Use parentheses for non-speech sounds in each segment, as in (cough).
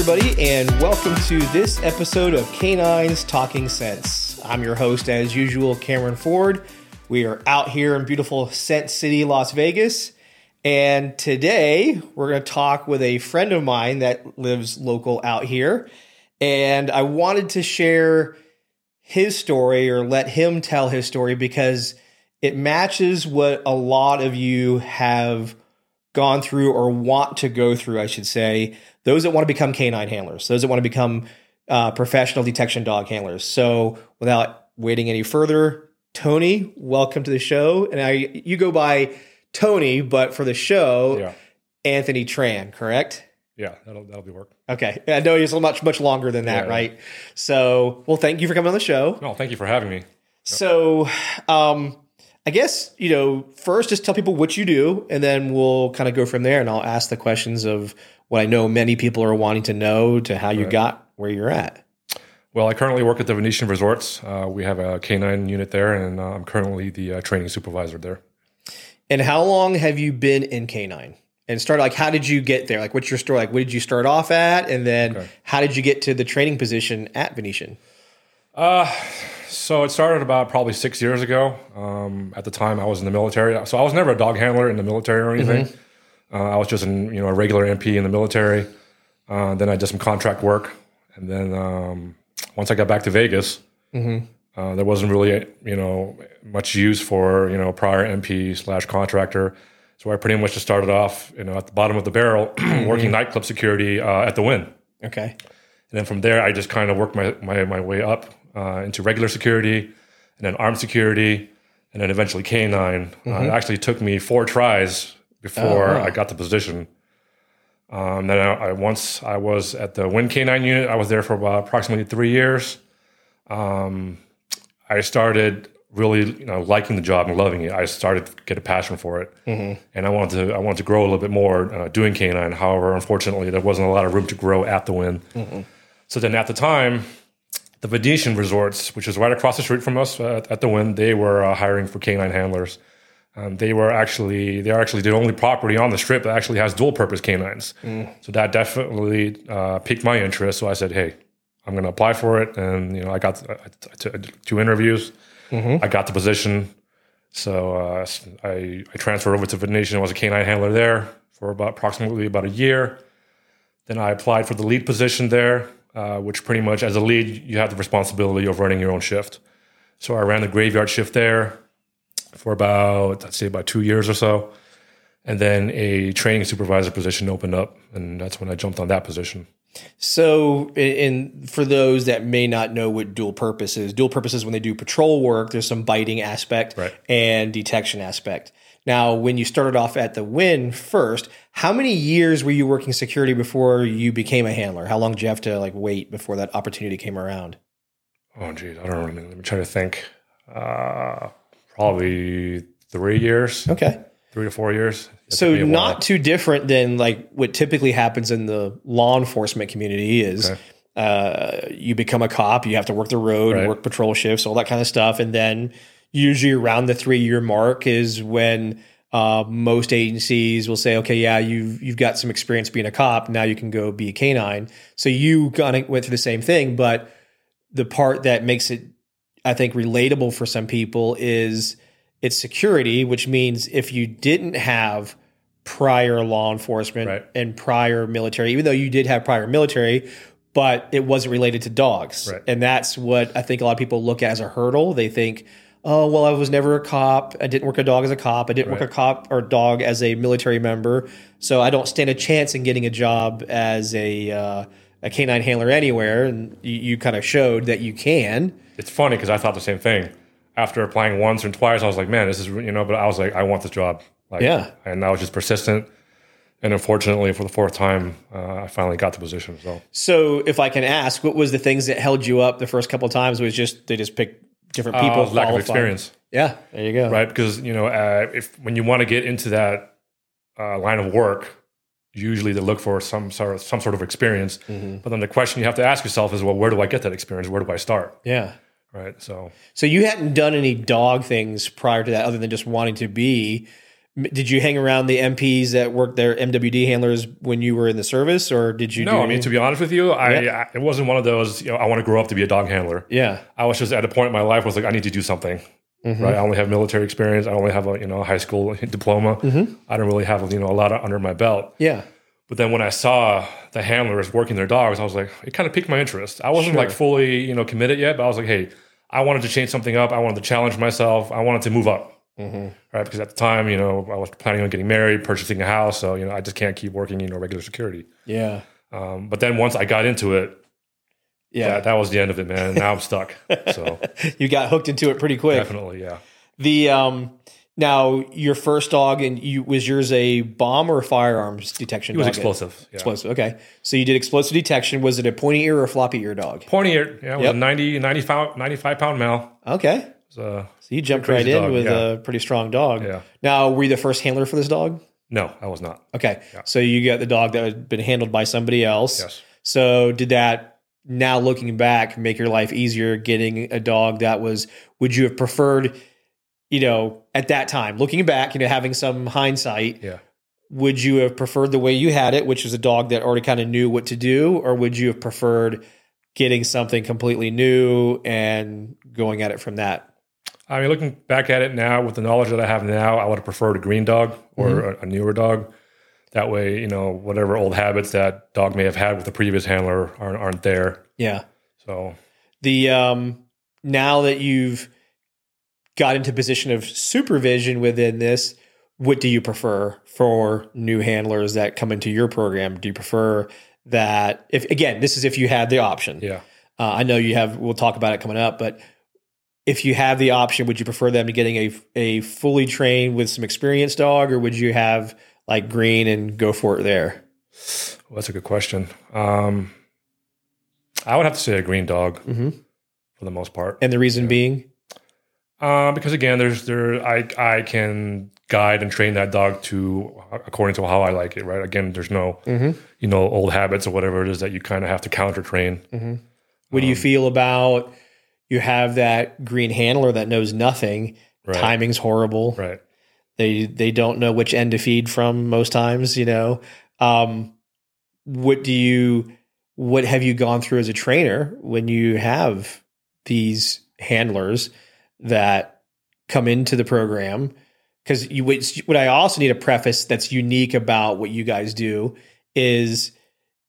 Everybody, and welcome to this episode of Canines Talking Sense. I'm your host, as usual, Cameron Ford. We are out here in beautiful Sin City, Las Vegas, and today we're going to talk with a friend of mine that lives local out here. And I wanted to share his story or let him tell his story because it matches what a lot of you have gone through or want to go through, I should say, those that want to become canine handlers, those that want to become uh, professional detection dog handlers. So, without waiting any further, Tony, welcome to the show. And I, you go by Tony, but for the show, Yeah. Anthony Tran, correct? Yeah, that'll that'll be work. Okay, I know it's much much longer than that, Yeah. right? So, well, thank you for coming on the show. No, thank you for having me. So, um, I guess you know, first just tell people what you do, and then we'll kind of go from there. And I'll ask the questions of what I know many people are wanting to know to how you got where you're at. Well, I currently work at the Venetian Resorts. Uh, we have a canine unit there, and uh, I'm currently the uh, training supervisor there. And how long have you been in canine? And start like, how did you get there? Like, what's your story? Like, what did you start off at, and then Okay. how did you get to the training position at Venetian? So it started about probably six years ago. Um, at the time, I was in the military, so I was never a dog handler in the military or anything. Uh, I was just an, you know a regular MP in the military. Uh, then I did some contract work, and then um, once I got back to Vegas, uh, there wasn't really you know much use for you know prior MP slash contractor. So I pretty much just started off you know at the bottom of the barrel, (clears throat) working nightclub security uh, at the Wynn. Okay, And then from there, I just kind of worked my, my, my way up uh, into regular security and then armed security and then eventually canine. Uh, it actually took me four tries before Oh, wow. I got the position. Um, then I, I once I was at the Wynn Canine unit. I was there for about approximately three years. Um, I started really you know liking the job and loving it. I started to get a passion for it, and I wanted to I wanted to grow a little bit more uh, doing canine. However, unfortunately, there wasn't a lot of room to grow at the Wynn. So then at the time, the Venetian Resorts, which is right across the street from us uh, at the Wynn, they were uh, hiring for canine handlers. Um, they were actually they're actually the only property on the strip that actually has dual purpose canines. So that definitely uh, piqued my interest. So I said, "Hey, I'm going to apply for it." And you know, I got I, I took two interviews. I got the position. So uh, I, I transferred over to Venetian. I was a canine handler there for about approximately about a year. Then I applied for the lead position there, uh, which pretty much as a lead, you have the responsibility of running your own shift. So I ran the graveyard shift there for about, I'd say about two years or so. And then a training supervisor position opened up, and that's when I jumped on that position. So, and for those that may not know what dual purpose is, dual purpose is when they do patrol work, there's some biting aspect Right. and detection aspect. Now, when you started off at the Wynn first, how many years were you working security before you became a handler? How long did you have to like wait before that opportunity came around? Oh, geez, I don't know. Let me try to think. Uh, probably three years, Okay. three to four years. It So took me a while. not too different than like what typically happens in the law enforcement community is Okay. uh, you become a cop, you have to work the road, Right. work patrol shifts, all that kind of stuff, and then usually around the three year mark is when uh, most agencies will say, okay, yeah, you've you've got some experience being a cop, now you can go be a canine. So you kind of went through the same thing, but the part that makes it, I think, relatable for some people is it's security, which means if you didn't have prior law enforcement Right. and prior military, even though you did have prior military, but it wasn't related to dogs. Right. And that's what I think a lot of people look at as a hurdle. They think, oh, well, I was never a cop. I didn't work a dog as a cop. I didn't work a cop or dog as a military member. So I don't stand a chance in getting a job as a, uh, a canine handler anywhere. And you, you kind of showed that you can. it's funny because I thought the same thing. After applying once and twice, I was like, man, this is, you know, but I was like, I want this job. Like, Yeah. And I was just persistent. And unfortunately, for the fourth time, uh, I finally got the position. So, So if I can ask, what was the things that held you up the first couple of times? Was just they just picked different people. uh, lack of experience, Yeah, there you go. right? Because, you know, uh, if when you want to get into that uh, line of work, usually they look for some sort of, some sort of experience. Mm-hmm. But then the question you have to ask yourself is, well, where do I get that experience? Where do I start? Yeah. Right. So, So you hadn't done any dog things prior to that, other than just wanting to be Did you hang around the MPs that worked their MWD handlers, when you were in the service, or did you? No, I mean to be honest with you, I, I it wasn't one of those. You know, I want to grow up to be a dog handler. yeah, I was just at a point in my life where I was like, I need to do something. Mm-hmm. Right. I only have military experience. I only have a you know a high school (laughs) diploma. Mm-hmm. I don't really have you know a lot of, under my belt. yeah, But then when I saw the handlers working their dogs, I was like, it kind of piqued my interest. I wasn't Sure. like fully you know committed yet, but I was like, hey, I wanted to change something up. I wanted to challenge myself. I wanted to move up. Mm-hmm. Right. Because at the time, you know, I was planning on getting married, purchasing a house. So you know, I just can't keep working you know regular security. yeah, Um, but then once I got into it, yeah. that, that was the end of it, man. Now I'm stuck. So (laughs) you got hooked into it pretty quick. definitely, yeah. The um, now your first dog and you was yours a bomb or a firearms detection? It was dog? explosive. Yeah. Explosive. Okay, so you did explosive detection. Was it a pointy ear or a floppy ear dog? Pointy ear, yeah, it was Yep. a 90, 95, 95 pound male. Okay, Uh, so you jumped right in dog, with yeah. a pretty strong dog. yeah. Now, were you the first handler for this dog? No, I was not. Okay, so you got the dog that had been handled by somebody else. Yes. So did that now looking back make your life easier getting a dog that was would you have preferred you know at that time looking back you know having some hindsight Yeah. would you have preferred the way you had it which was a dog that already kind of knew what to do or would you have preferred getting something completely new and going at it from that I mean, looking back at it now with the knowledge that I have now, I would have preferred a green dog or Mm-hmm. a, a newer dog. That way, you know, whatever old habits that dog may have had with the previous handler aren't, aren't there. yeah So, the um now that you've got into position of supervision within this what do you prefer for new handlers that come into your program do you prefer that if again this is if you had the option yeah. uh, i know you have we'll talk about it coming up but if you have the option would you prefer them to getting a a fully trained with some experienced dog or would you have like green and go for it there Well, that's a good question. Um, I would have to say a green dog Mhm. for the most part. and the reason being Uh, because again, there's there I I can guide and train that dog to according to how I like it. Right. Again, there's no Mhm. you know old habits or whatever it is that you kind of have to counter train. What do Um, you feel about you have that green handler that knows nothing? Right. Timing's horrible. Right. They they don't know which end to feed from most times. You know, um, what do you what have you gone through as a trainer when you have these handlers that come into the program? Because you what what I also need to preface that's unique about what you guys do is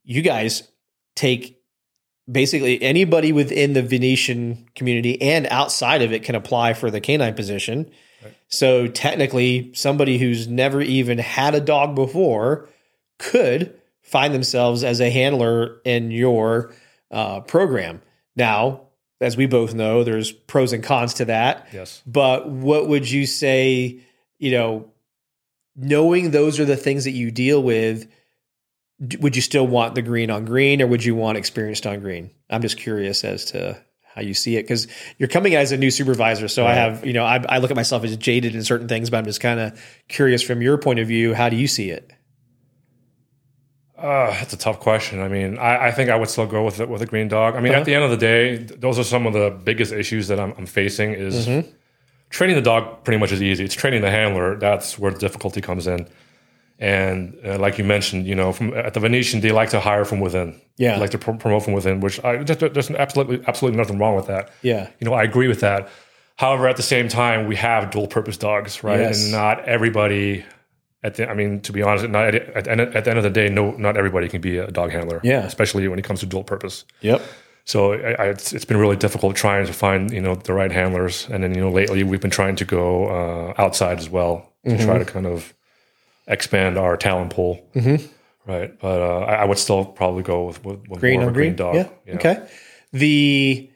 you guys take basically anybody within the Venetian community and outside of it can apply for the canine position. So technically, somebody who's never even had a dog before could find themselves as a handler in your uh, program. Now, as we both know, there's pros and cons to that. Yes. But what would you say, you know, knowing those are the things that you deal with, would you still want the green on green or would you want experienced on green? I'm just curious as to how you see it because you're coming as a new supervisor. So I have, you know, I, I look at myself as jaded in certain things, but I'm just kind of curious from your point of view. How do you see it? Uh, that's a tough question. I mean, I, I think I would still go with it with a green dog. I mean, Uh-huh. at the end of the day, those are some of the biggest issues that I'm, I'm facing. Is Mm-hmm. training the dog pretty much is easy. It's training the handler that's where the difficulty comes in. And uh, like you mentioned, you know, from at the Venetian, they like to hire from within. Yeah. They like to pr- promote from within, which I just, there's absolutely absolutely nothing wrong with that. Yeah. You know, I agree with that. However, at the same time, we have dual purpose dogs, right? Yes. And not everybody. At the, I mean, to be honest, not at, at, the end- at the end of the day, no, not everybody can be a dog handler. Yeah. especially when it comes to dual purpose. Yep. So I, I, it's, it's been really difficult trying to find you know the right handlers, and then you know lately we've been trying to go uh, outside as well to Mm-hmm. try to kind of expand our talent pool. Mm-hmm. Right, but uh, I, I would still probably go with, with, with Green on green, dog. Yeah. know. Okay. The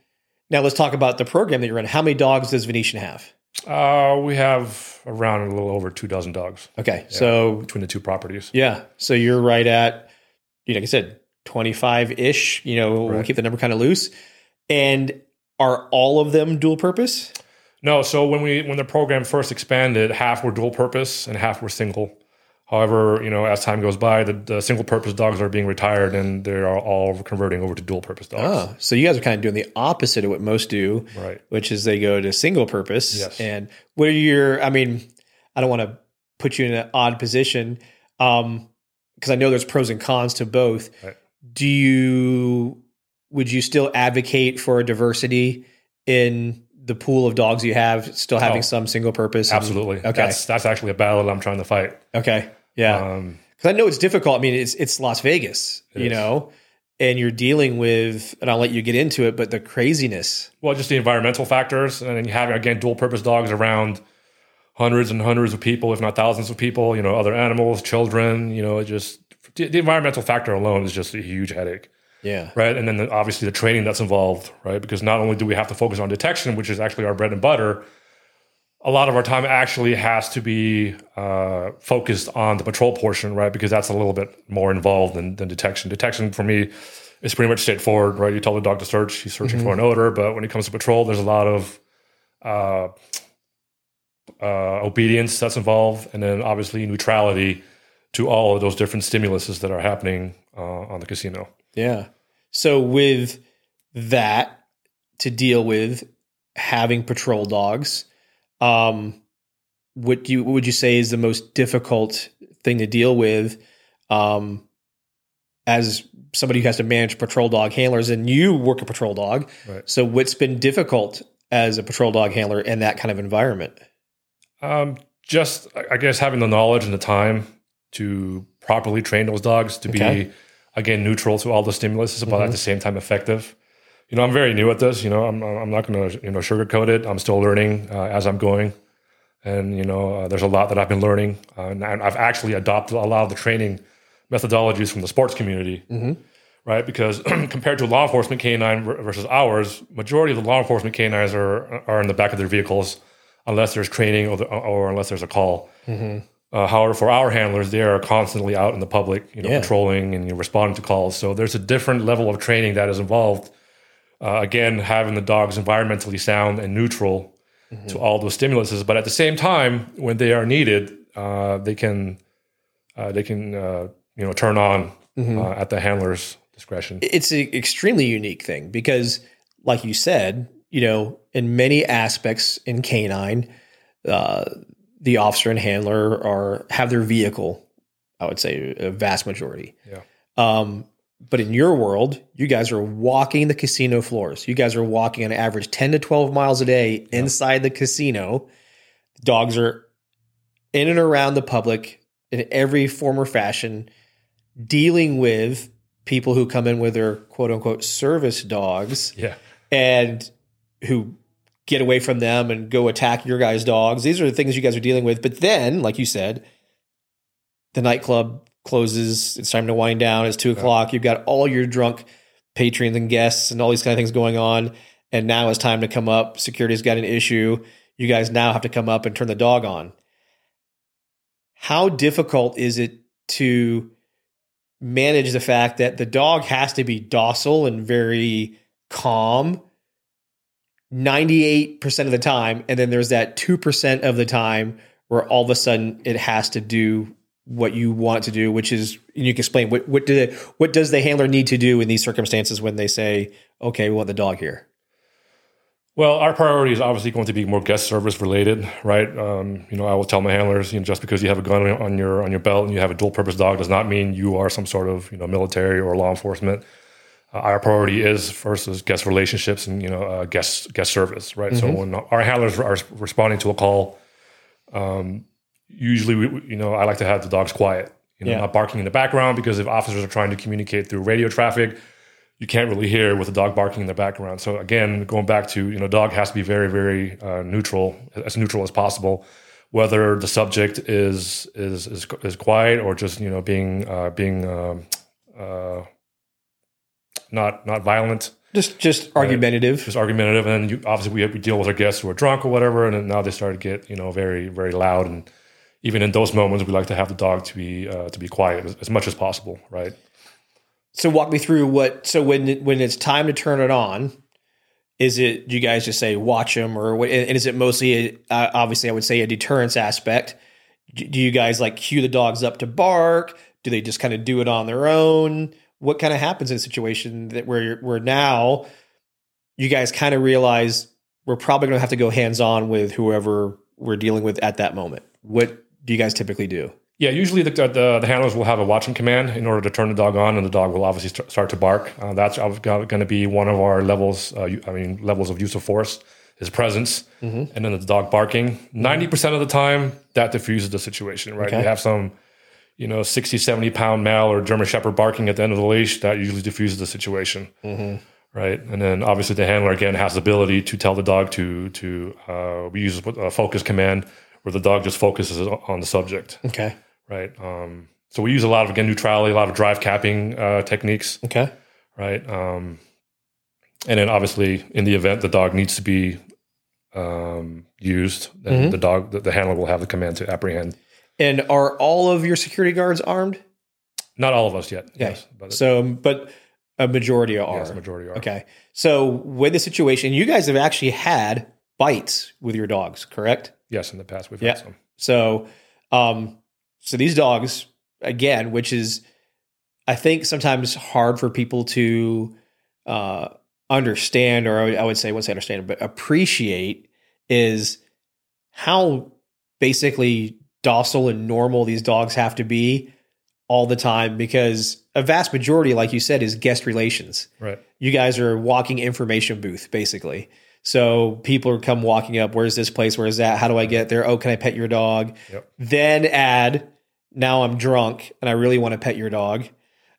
now let's talk about the program that you're running. How many dogs does Venetian have? Uh, we have around a little over two dozen dogs Okay. So between the two properties. Yeah. So you're right at, you know, like I said, 25 ish. You know, we'll Right. keep the number kind of loose. And are all of them dual purpose? No, so when we when the program first expanded, half were dual purpose and half were single. However, you know, as time goes by, the, the single purpose dogs are being retired and they are all converting over to dual purpose dogs. Oh, so you guys are kind of doing the opposite of what most do, Right. which is they go to single purpose. Yes. And what are your, I mean, I don't want to put you in an odd position. Um, because I know there's pros and cons to both. Right. Do you would you still advocate for a diversity in the pool of dogs you have, still having Oh. some single purpose? and- Absolutely. Okay. That's that's actually a battle that I'm trying to fight. okay. Yeah. Um, Because I know it's difficult. I mean, it's it's Las Vegas, It you is. know, and you're dealing with, and I'll let you get into it, but the craziness. well, just the environmental factors, and then you have again dual purpose dogs around hundreds and hundreds of people, if not thousands of people. You know, other animals, children. You know, it just the environmental factor alone is just a huge headache. Yeah. right? And then the, obviously the training that's involved, right? Because not only do we have to focus on detection, which is actually our bread and butter, a lot of our time actually has to be uh, focused on the patrol portion, right? Because that's a little bit more involved than, than detection. Detection for me is pretty much straightforward, right? You tell the dog to search, he's searching for an odor, but when it comes to patrol, there's a lot of uh, uh, obedience that's involved, and then obviously neutrality to all of those different stimuluses that are happening uh, on the casino. Yeah. So with that to deal with having patrol dogs, um, what do you what would you say is the most difficult thing to deal with um, as somebody who has to manage patrol dog handlers and you work a patrol dog. Right. So what's been difficult as a patrol dog handler in that kind of environment? Um, just I I guess having the knowledge and the time to properly train those dogs to Okay. be again neutral to all the stimulus, but at the same time effective. You know, I'm very new at this. You know, I'm I'm not going to you know sugarcoat it. I'm still learning uh, as I'm going, and you know, uh, there's a lot that I've been learning, uh, and I've actually adopted a lot of the training methodologies from the sports community. Right, because (clears throat) compared to law enforcement canine ver- versus ours, majority of the law enforcement canines are are in the back of their vehicles, unless there's training or, the, or unless there's a call. Uh, however, for our handlers, they are constantly out in the public, you know, Yeah. patrolling and you know, responding to calls. So there's a different level of training that is involved. Uh, again, having the dogs environmentally sound and neutral to all those stimuluses, but at the same time, when they are needed, uh, they can uh, they can uh, you know turn on uh, at the handler's discretion. it's an extremely unique thing because, like you said, you know, in many aspects in canine, uh, the officer and handler are have their vehicle. I would say a vast majority. Yeah. Um, but in your world, you guys are walking the casino floors. You guys are walking on average ten to twelve miles a day inside the casino. Dogs are in and around the public in every form or fashion, dealing with people who come in with their quote unquote service dogs Yeah, and who get away from them and go attack your guys' dogs. These are the things you guys are dealing with. But then, like you said, the nightclub closes. It's time to wind down. It's two o'clock. You've got all your drunk patrons and guests and all these kind of things going on. And now it's time to come up. Security's got an issue. You guys now have to come up and turn the dog on. How difficult is it to manage the fact that the dog has to be docile and very calm 98% of the time and then there's that 2% of the time where all of a sudden it has to do what you want to do which is you can explain what what do what does the handler need to do in these circumstances when they say okay we want the dog here Well, our priority is obviously going to be more guest service related, right? Um, you know, I will tell my handlers, you know, just because you have a gun on your on your belt and you have a dual purpose dog does not mean you are some sort of you know military or law enforcement. Uh, our priority is first is guest relationships and you know uh, guest guest service, right? So when our handlers are responding to a call, um, usually we, you know I like to have the dogs quiet, you know, Yeah. not barking in the background because if officers are trying to communicate through radio traffic, you can't really hear with the dog barking in the background. So again, going back to you know, dog has to be very, very uh, neutral, as neutral as possible. Whether the subject is is is, is quiet or just you know being uh, being um, uh, not not violent, just just argumentative. just argumentative, and you, obviously we, have, we deal with our guests who are drunk or whatever, and then now they start to get you know very very loud, and even in those moments, we like to have the dog to be uh, to be quiet as, as much as possible, right? so walk me through what so when it- when it's time to turn it on is it do you guys just say watch them or what and is it mostly a, uh, obviously i would say a deterrence aspect. Do you guys like cue the dogs up to bark? Do they just kind of do it on their own what kind of happens in a situation that where where now you guys kind of realize we're probably going to have to go hands on with whoever we're dealing with at that moment what do you guys typically do? Yeah, usually the, the, the handlers will have a watching command in order to turn the dog on, and the dog will obviously st- start to bark. Uh, that's going to be one of our levels. Uh, I mean, levels of use of force is presence, Mm-hmm. and then the dog barking. 90 percent of the time, that diffuses the situation. Right? Okay. You have some, you know, 60, 70 pound male or German Shepherd barking at the end of the leash. That usually diffuses the situation. Mm-hmm. Right, and then obviously the handler again has the ability to tell the dog to to uh, we use a focus command where the dog just focuses on the subject Okay. right? Um, so we use a lot of again neutrality, a lot of drive capping uh, techniques, Okay. right? Um, and then obviously in the event the dog needs to be um, used, then Mhm. the dog the, the handler will have the command to apprehend. And are all of your security guards armed? Not all of us yet, Okay. yes, but So, but a majority are. yes, majority are. Okay. So, with the situation, you guys have actually had bites with your dogs, correct? Yes, in the past we've Yeah. had some. So, um, so these dogs, again, which is, I think, sometimes hard for people to uh, understand, or I would, I say, once they understand, but appreciate, is how basically docile and normal these dogs have to be all the time because a vast majority, like you said, is guest relations. Right. you guys are walking information booth basically. So people come walking up where's this place? Where's that? How do i get there? Oh can i pet your dog? Yep. then add now i'm drunk and i really want to pet your dog.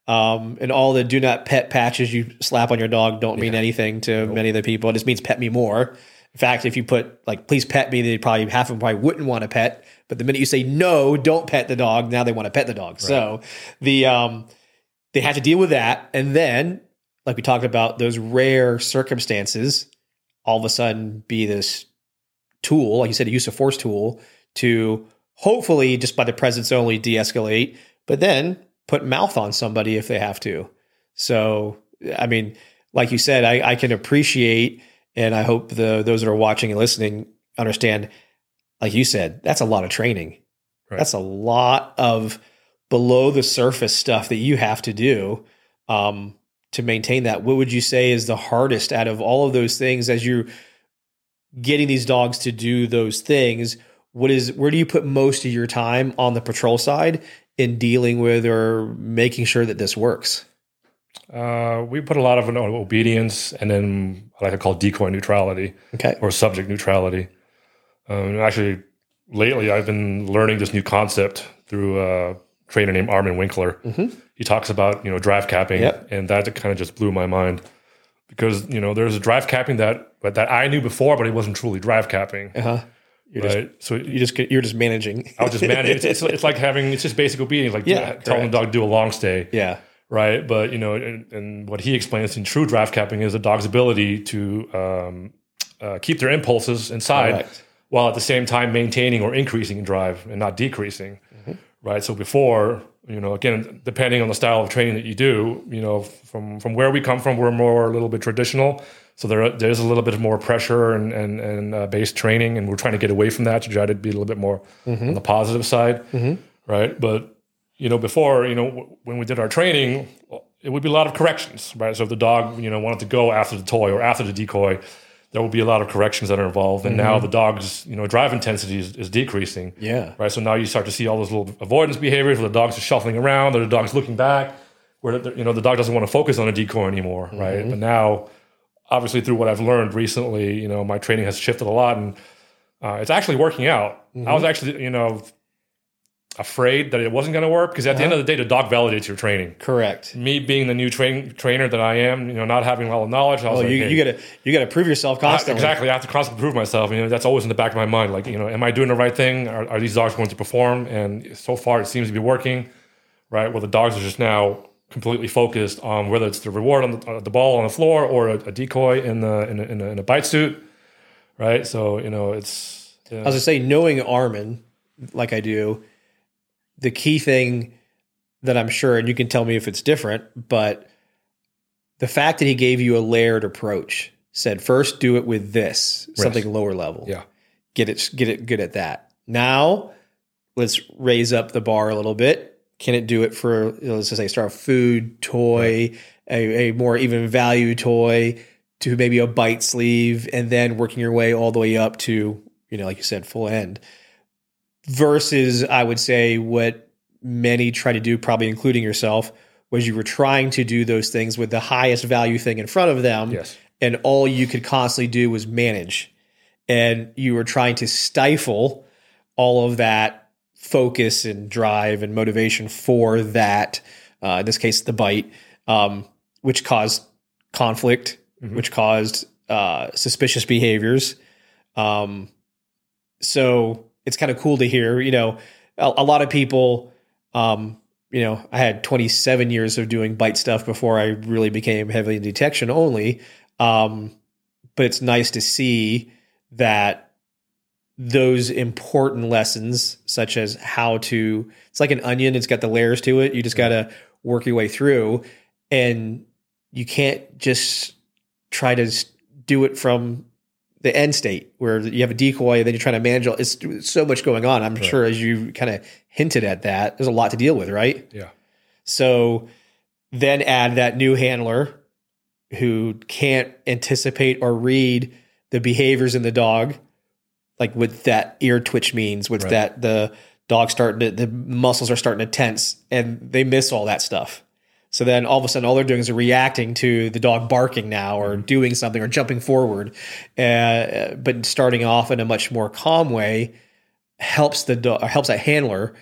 Um, and all the do not pet patches you slap on your dog don't mean anything to many of the people. It just means pet me more in fact if you put like please pet me they probably half of them probably wouldn't want to pet. But the minute you say no don't pet the dog now they want to pet the dog. So the um they have to deal with that. And then like we talked about those rare circumstances all of a sudden be this tool like you said a use of force tool to hopefully just by the presence only de-escalate but then put mouth on somebody if they have to. So i mean like you said i, I can appreciate and i hope the those that are watching and listening understand like you said that's a lot of training Right. that's a lot of below the surface stuff that you have to do um, to maintain that. What would you say is the hardest out of all of those things as you're getting these dogs to do those things? What is where do you put most of your time on the patrol side in dealing with or making sure that this works? Uh, we put a lot of obedience and then I like to call decoy neutrality. Okay. or subject neutrality. Um, actually, lately I've been learning this new concept through a trainer named Armin Winkler. Mhm. He talks about you know drive capping, Yep. and that kind of just blew my mind because you know there's a drive capping that but that I knew before, but it wasn't truly drive capping, Uh huh. You're just right? so you just you're just managing. I was just managing. It's, it's, it's like having it's just basic obedience, like (laughs) Yeah, telling the dog to do a long stay, yeah. Right? But you know, and, and what he explains in true drive capping is a dog's ability to um, uh, keep their impulses inside while at the same time maintaining or increasing in drive and not decreasing, Mm-hmm. right? So before, you know, again, depending on the style of training that you do, you know, from from where we come from, we're more a little bit traditional. So there there's a little bit more pressure and and and uh, base training, and we're trying to get away from that to try to be a little bit more Mm-hmm. on the positive side, right? But you know, before, you know, when we did our training, it would be a lot of corrections, right? So if the dog, you know, wanted to go after the toy or after the decoy, there will be a lot of corrections that are involved. And now mm-hmm. the dog's, you know, drive intensity is, is decreasing, Yeah. right? So now you start to see all those little avoidance behaviors where the dog's are shuffling around or the dog's looking back, where, the, you know, the dog doesn't want to focus on a decoy anymore, right? Mm-hmm. But now, obviously, through what I've learned recently, you know, my training has shifted a lot and uh, it's actually working out. I was mm-hmm. actually, you know, afraid that it wasn't going to work because at the end of the day, the dog validates your training. Correct. Me being the new train, trainer that I am, you know, not having all the knowledge, I was Well, like, you, hey, you gotta you gotta prove yourself I- constantly. exactly. I have to constantly prove myself. You know, that's always in the back of my mind. Like, you know, am I doing the right thing? Are, are these dogs going to perform? And so far, it seems to be working. Right. Well, the dogs are just now completely focused on whether it's the reward on the, uh, the ball on the floor or a, a decoy in the in a, in, a, in a bite suit. Right. So you know, it's yeah. I say, knowing Armin like I do, the key thing that I'm sure, and you can tell me if it's different, but the fact that he gave you a layered approach, said first do it with this, something lower level. Yeah. Get it get it good at that. Now let's raise up the bar a little bit. Can it do it for you know, let's just say start with food, toy, a, a more even value toy to maybe a bite sleeve, and then working your way all the way up to, you know, like you said, full end versus I would say what many try to do, probably including yourself, was you were trying to do those things with the highest value thing in front of them. Yes. And all you could constantly do was manage. And you were trying to stifle all of that focus and drive and motivation for that, uh, in this case, the bite, um, which caused conflict, which caused uh, suspicious behaviors. Um, so it's kind of cool to hear, you know, a, a lot of people, um, you know, I had 27 years of doing bite stuff before I really became heavily in detection only. Um, but it's nice to see that those important lessons, such as how to, it's like an onion, it's got the layers to it. You just got to work your way through. And you can't just try to do it from the end state where you have a decoy, and then you're trying to manage. all- It's, it's so much going on. I'm sure as you kind of hinted at that, there's a lot to deal with, right? Yeah. So then add that new handler who can't anticipate or read the behaviors in the dog, like what that ear twitch means, what's Right. that the dog starting to, the muscles are starting to tense and they miss all that stuff. So then all of a sudden, all they're doing is reacting to the dog barking now or doing something or jumping forward. Uh, but starting off in a much more calm way helps the dog, helps that handler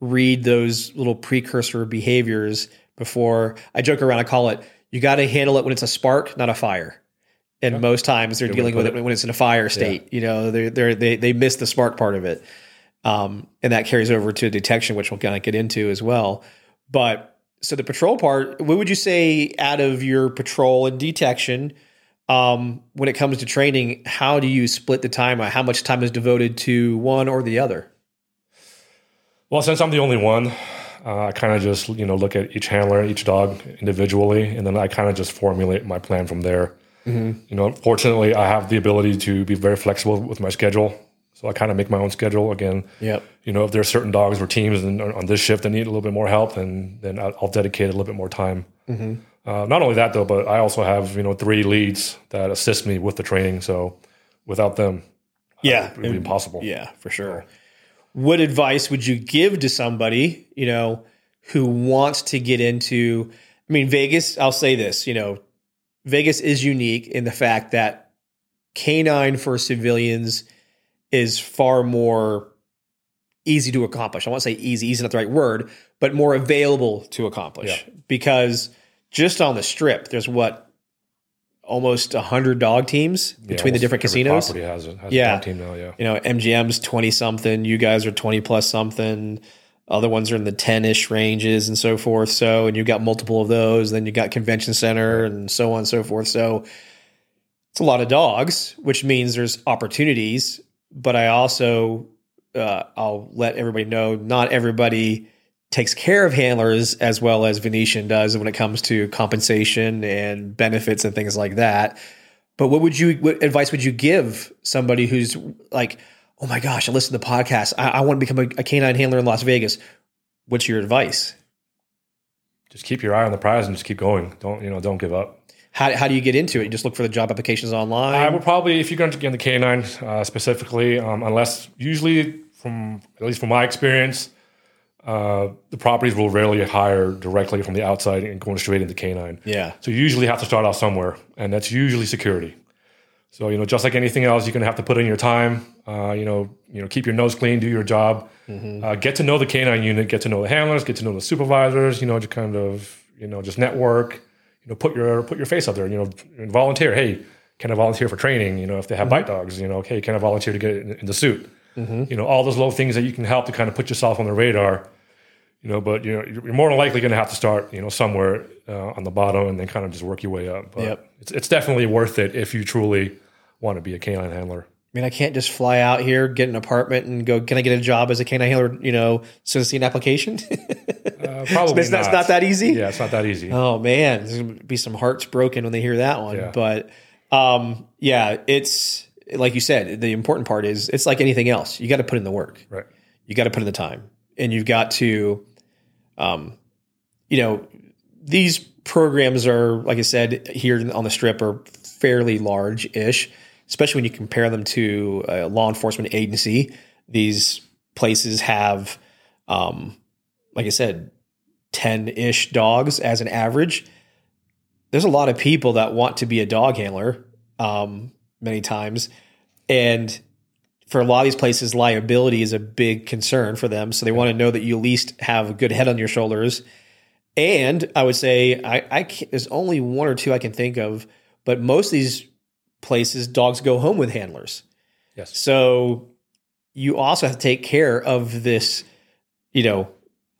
read those little precursor behaviors before I joke around. I call it you got to handle it when it's a spark, not a fire. And most times they're Good dealing with put it when it's in a fire state. You know, they they they they miss the spark part of it, um, and that carries over to detection, which we'll kind of get into as well. But so the patrol part, what would you say out of your patrol and detection? Um, when it comes to training, how do you split the time? How much time is devoted to one or the other? Well, since I'm the only one, uh, I kind of just you know look at each handler, each dog individually, and then I kind of just formulate my plan from there. You know, fortunately, I have the ability to be very flexible with my schedule, so I kind of make my own schedule. Again, Yep. you know, if there are certain dogs or teams and on this shift that need a little bit more help, then then I'll, dedicate a little bit more time. Uh, not only that though, but I also have you know three leads that assist me with the training. So without them, Yeah. it would be impossible. Yeah, for sure. What advice would you give to somebody, you know, who wants to get into I mean Vegas, I'll say this, you know, Vegas is unique in the fact that canine for civilians is far more easy to accomplish. I won't say easy, easy not the right word, but more available to accomplish. Because just on the strip, there's what almost 100 dog teams Yeah, between the different casinos Property has, a- has Yeah. a dog team now. Yeah. you know, MGM's 20 something, you guys are 20 plus something, other ones are in the 10 ish ranges and so forth. So, and you've got multiple of those, then you got convention center and so on and so forth. So, it's a lot of dogs, which means there's opportunities. But I also, uh, I'll let everybody know not everybody takes care of handlers as well as Venetian does when it comes to compensation and benefits and things like that. But what would you, what advice would you give somebody who's like, oh my gosh, I listen to the podcast. I, I want to become a, a canine handler in Las Vegas. What's your advice? Just keep your eye on the prize and just keep going. Don't you know? Don't give up. How, how do you get into it? You just look for the job applications online. I would probably, if you're going to get in the canine uh, specifically, um, unless usually from at least from my experience, uh, the properties will rarely hire directly from the outside and going straight into canine. yeah. So you usually have to start out somewhere, and that's usually security. So you know, just like anything else, you're going to have to put in your time. Uh, you know, you know, keep your nose clean, do your job, uh, get to know the canine unit, get to know the handlers, get to know the supervisors. You know, just kind of you know, just network. You know, put your put your face out there. and, You know, and volunteer. Hey, can I volunteer for training? You know, if they have bite dogs, you know, okay, can I volunteer to get in, in the suit? You know, all those little things that you can help to kind of put yourself on the radar. You know, but you know, you're more than likely going to have to start, you know, somewhere uh, on the bottom and then kind of just work your way up. But Yep. it's, it's definitely worth it if you truly want to be a canine handler. I mean, I can't just fly out here, get an apartment, and go. Can I get a job as a canine handler? You know, soon as see an application. (laughs) Uh, probably That's not that easy? Yeah, it's not that easy. Oh man, there's gonna be some hearts broken when they hear that one. Yeah. But um, yeah, it's like you said. The important part is it's like anything else. You got to put in the work. Right. You got to put in the time, and you've got to, um, you know, these programs are like I said here on the strip are fairly large ish, especially when you compare them to a law enforcement agency. These places have, um, like I said, 10 ish dogs as an average. There's a lot of people that want to be a dog handler um, many times. And for a lot of these places, liability is a big concern for them. So they want to know that you at least have a good head on your shoulders. And I would say I, I there's only one or two I can think of, but most of these places, dogs go home with handlers. Yes. So you also have to take care of this, you know,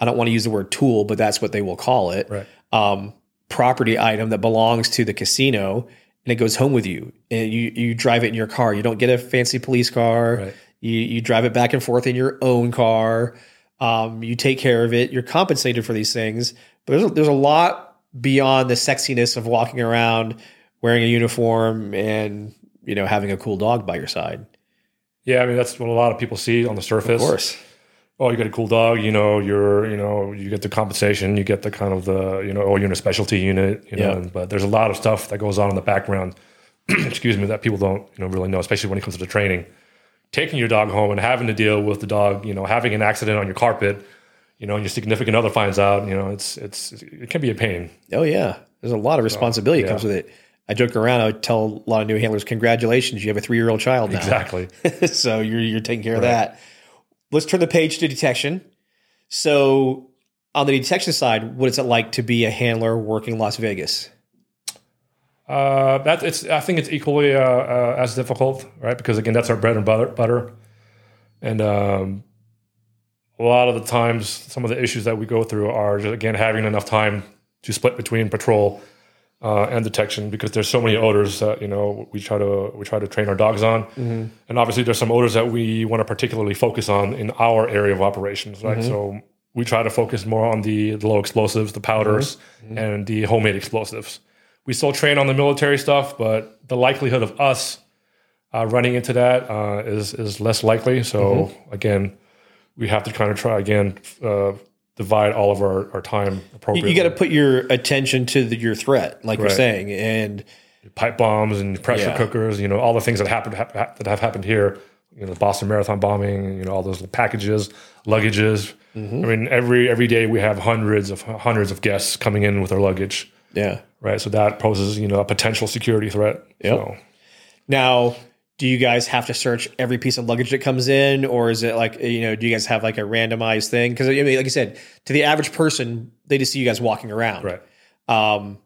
I don't want to use the word tool, but that's what they will call it. Right. Um, property item that belongs to the casino and it goes home with you and you you drive it in your car. You don't get a fancy police car. Right. You you drive it back and forth in your own car. Um, you take care of it. You're compensated for these things. But there's a, there's a lot beyond the sexiness of walking around wearing a uniform and you know having a cool dog by your side. Yeah, I mean that's what a lot of people see on the surface. Of course. Oh, you got a cool dog. You know, you're you know you get the compensation. You get the kind of the you know oh you're in a specialty unit. You know, Yeah. but there's a lot of stuff that goes on in the background. (clears throat) excuse me, that people don't you know really know, especially when it comes to the training. Taking your dog home and having to deal with the dog, you know, having an accident on your carpet, you know, and your significant other finds out, you know, it's it's it can be a pain. Oh yeah, there's a lot of responsibility that comes with it. I joke around. I would tell a lot of new handlers, "Congratulations, you have a three year old child now." Exactly. (laughs) so you're you're taking care of that. Let's turn the page to detection. So on the detection side, what is it like to be a handler working Las Vegas? Uh, that it's. I think it's equally uh, uh, as difficult, right? Because again, that's our bread and butter. butter. And um, a lot of the times, some of the issues that we go through are just, again having enough time to split between patrol uh, and detection because there's so many odors that you know we try to we try to train our dogs on, and obviously there's some odors that we want to particularly focus on in our area of operations, right? So we try to focus more on the, the low explosives, the powders, and the homemade explosives. We still train on the military stuff, but the likelihood of us uh, running into that uh, is is less likely. So again, we have to kind of try again uh, divide all of our, our time appropriately. You, got to put your attention to the, your threat, like you're saying, and pipe bombs and pressure Yeah. cookers, you know, all the things that happened ha- ha- that have happened here. You know, the Boston Marathon bombing, you know, all those packages, luggages. Mm-hmm. I mean, every every day we have hundreds of hundreds of guests coming in with their luggage, yeah. right? So that poses, you know, a potential security threat. Yep. So, Now, do you guys have to search every piece of luggage that comes in, or is it like you know? Do you guys have like a randomized thing? Because I mean, like I said, to the average person, they just see you guys walking around, right. Um,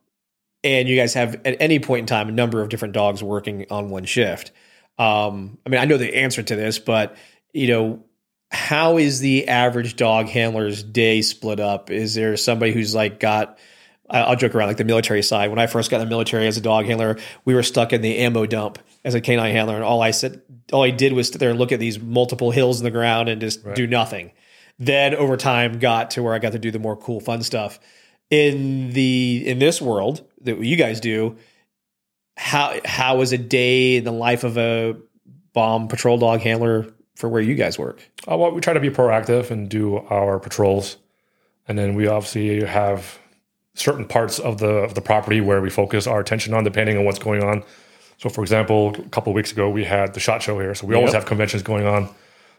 and you guys have at any point in time a number of different dogs working on one shift. Um, I mean, I know the answer to this, but you know, how is the average dog handler's day split up? Is there somebody who's like got I'll joke around like the military side. When I first got in the military as a dog handler, we were stuck in the ammo dump as a canine handler, and all I said, all I did was sit there and look at these multiple hills in the ground and just do nothing. Then over time, got to where I got to do the more cool, fun stuff. In the in this world that you guys do, how how is a day in the life of a bomb patrol dog handler for where you guys work? Uh, well, we try to be proactive and do our patrols, and then we obviously have certain parts of the of the property where we focus our attention on, depending on what's going on. So, for example, a couple of weeks ago we had the shot show here, so we always have conventions going on.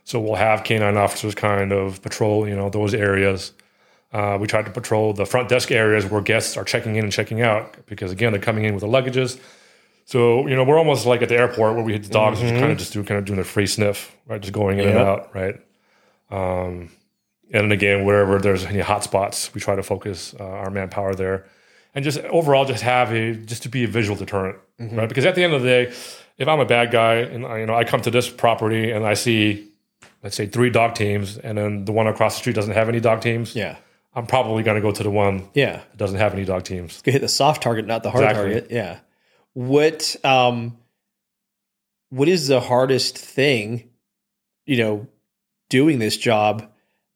So we'll have canine officers kind of patrol, you know, those areas. Uh, we try to patrol the front desk areas where guests are checking in and checking out because again they're coming in with their luggages. So you know we're almost like at the airport where we hit the dogs and just kind of just do kind of doing a free sniff, right? Just going in and out, right? Um, and again, wherever there's any hot spots, we try to focus uh, our manpower there, and just overall just have a just to be a visual deterrent, right? Because at the end of the day, if I'm a bad guy and I, you know I come to this property and I see, let's say three dog teams, and then the one across the street doesn't have any dog teams, Yeah, I'm probably going to go to the one yeah. that doesn't have any dog teams. Hit the soft target, not the hard Exactly. target. Yeah. What um what is the hardest thing, you know, doing this job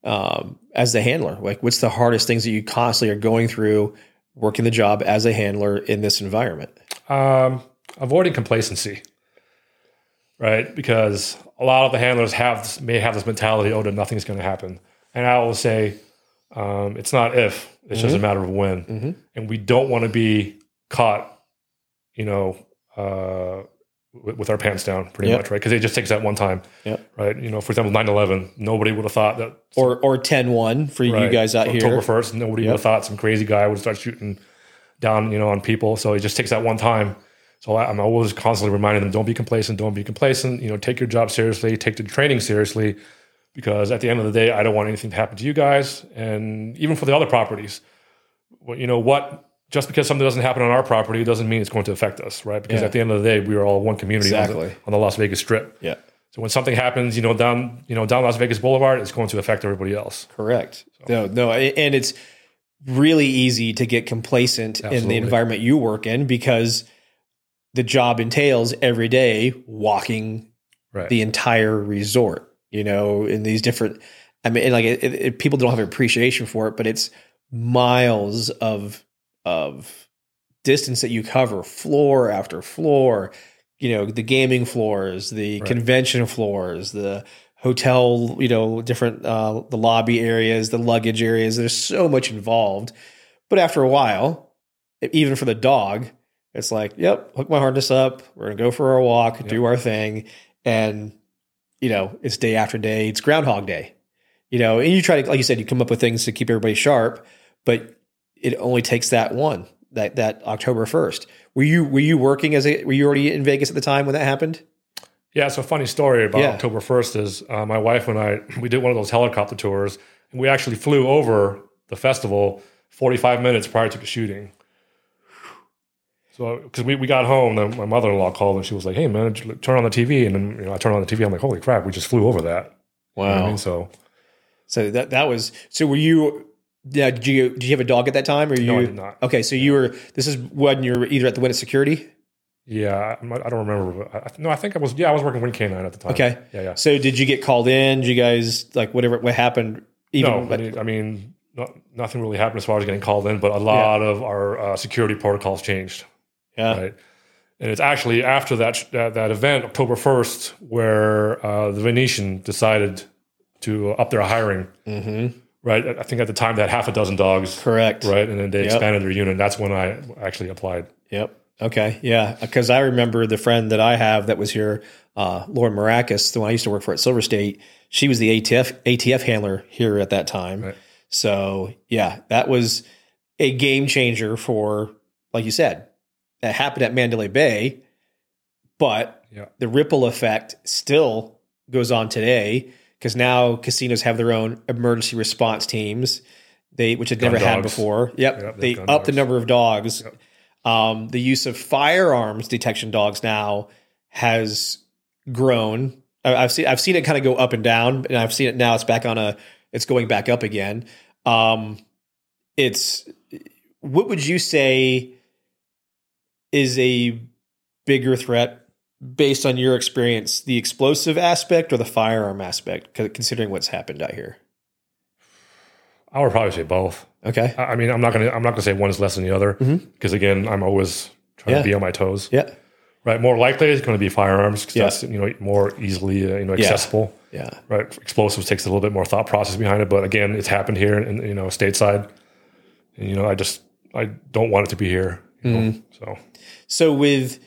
um as the handler? Like what's the hardest things that you constantly are going through working the job as a handler in this environment? Um, avoiding complacency, right? Because a lot of the handlers have this, may have this mentality, oh, nothing's going to happen. And I will say, um, it's not if; it's just a matter of when. Mhm. And we don't want to be caught, you know, uh, with, our pants down, pretty Yep. much, right? Because it just takes that one time, Yep. right? You know, for example, 9/11, nobody would have thought that Or or 10-1 for you guys out here. October first. Nobody Yep. would have thought some crazy guy would start shooting down, you know, on people. So it just takes that one time. So I, I'm always constantly reminding them: don't be complacent, don't be complacent. You know, take your job seriously, take the training seriously, because at the end of the day, I don't want anything to happen to you guys, and even for the other properties. Well, you know what? Just because something doesn't happen on our property doesn't mean it's going to affect us, right? Because Yeah. at the end of the day, we are all one community on, the, on the Las Vegas Strip. Yeah. So when something happens, you know, down you know down Las Vegas Boulevard, it's going to affect everybody else. Correct. No, no, and it's really easy to get complacent in the environment you work in because the job entails every day walking Right. the entire resort. You know, in these different. I mean, like it, it, people don't have appreciation for it, but it's miles of of distance that you cover, floor after floor. You know, the gaming floors, the Right. convention floors, the hotel. You know, different uh, the lobby areas, the luggage areas. There's so much involved, but after a while, even for the dog, it's like, yep, hook my harness up. We're gonna go for our walk, do our thing, and you know, it's day after day. It's Groundhog Day. You know, and you try to, like you said, you come up with things to keep everybody sharp, but it only takes that one that that October first. Were you were you working as a were you already in Vegas at the time when that happened? Yeah, so a funny story about Yeah. October 1st is uh, my wife and I, we did one of those helicopter tours, and we actually flew over the festival 45 minutes prior to the shooting. So, because we, we got home, then my mother in law called and she was like, hey, man, turn on the TV. And then, you know, I turned on the TV. I'm like, holy crap, we just flew over that. You know I mean? So, So that that was so. Were you? Yeah. Did you did you have a dog at that time? Or you? no, I did not. Okay, so you were. This is when you were either at the Wynn Security. Yeah, I'm not- I don't remember. I, no, I think I was, yeah, I was working Wynn Canine at the time. Okay. Yeah, yeah. So did you get called in? Did you guys like whatever what happened? Even no, I mean, I mean not, nothing really happened as far as getting called in, but a lot of our uh, security protocols changed. yeah. right? And it's actually after that that, that event, October first, where uh, the Venetian decided to up their hiring. Mm-hmm. Right, I think at the time they had half a dozen dogs. Correct. Right, and then they Yep. expanded their unit. That's when I actually applied. Yep. Okay. Yeah. Because I remember the friend that I have that was here, uh, Lauren Maracus, the one I used to work for at Silver State. She was the ATF ATF handler here at that time. Right. So yeah, that was a game changer for, like you said, that happened at Mandalay Bay, but Yeah. the ripple effect still goes on today because now casinos have their own emergency response teams. They, which had Gun never had before. Yep, Yep, they up upped the number of dogs. Yep. Um, the use of firearms detection dogs now has grown. I- I've seen I've seen it kind of go up and down, and I've seen it now. It's back on a. It's going back up again. Um, it's what would you say is a bigger threat based on your experience, the explosive aspect or the firearm aspect? Considering what's happened out here. I would probably say both. Okay. I mean, I'm not gonna I'm not gonna say one is less than the other because again, I'm always trying Yeah. to be on my toes. Yeah. Right, more likely it's going to be firearms because Yeah. that's you know more easily uh, you know accessible. Yeah. right? Explosives takes a little bit more thought process behind it, but again, it's happened here in you know stateside, and you know I just I don't want it to be here. You? Mm-hmm. So So with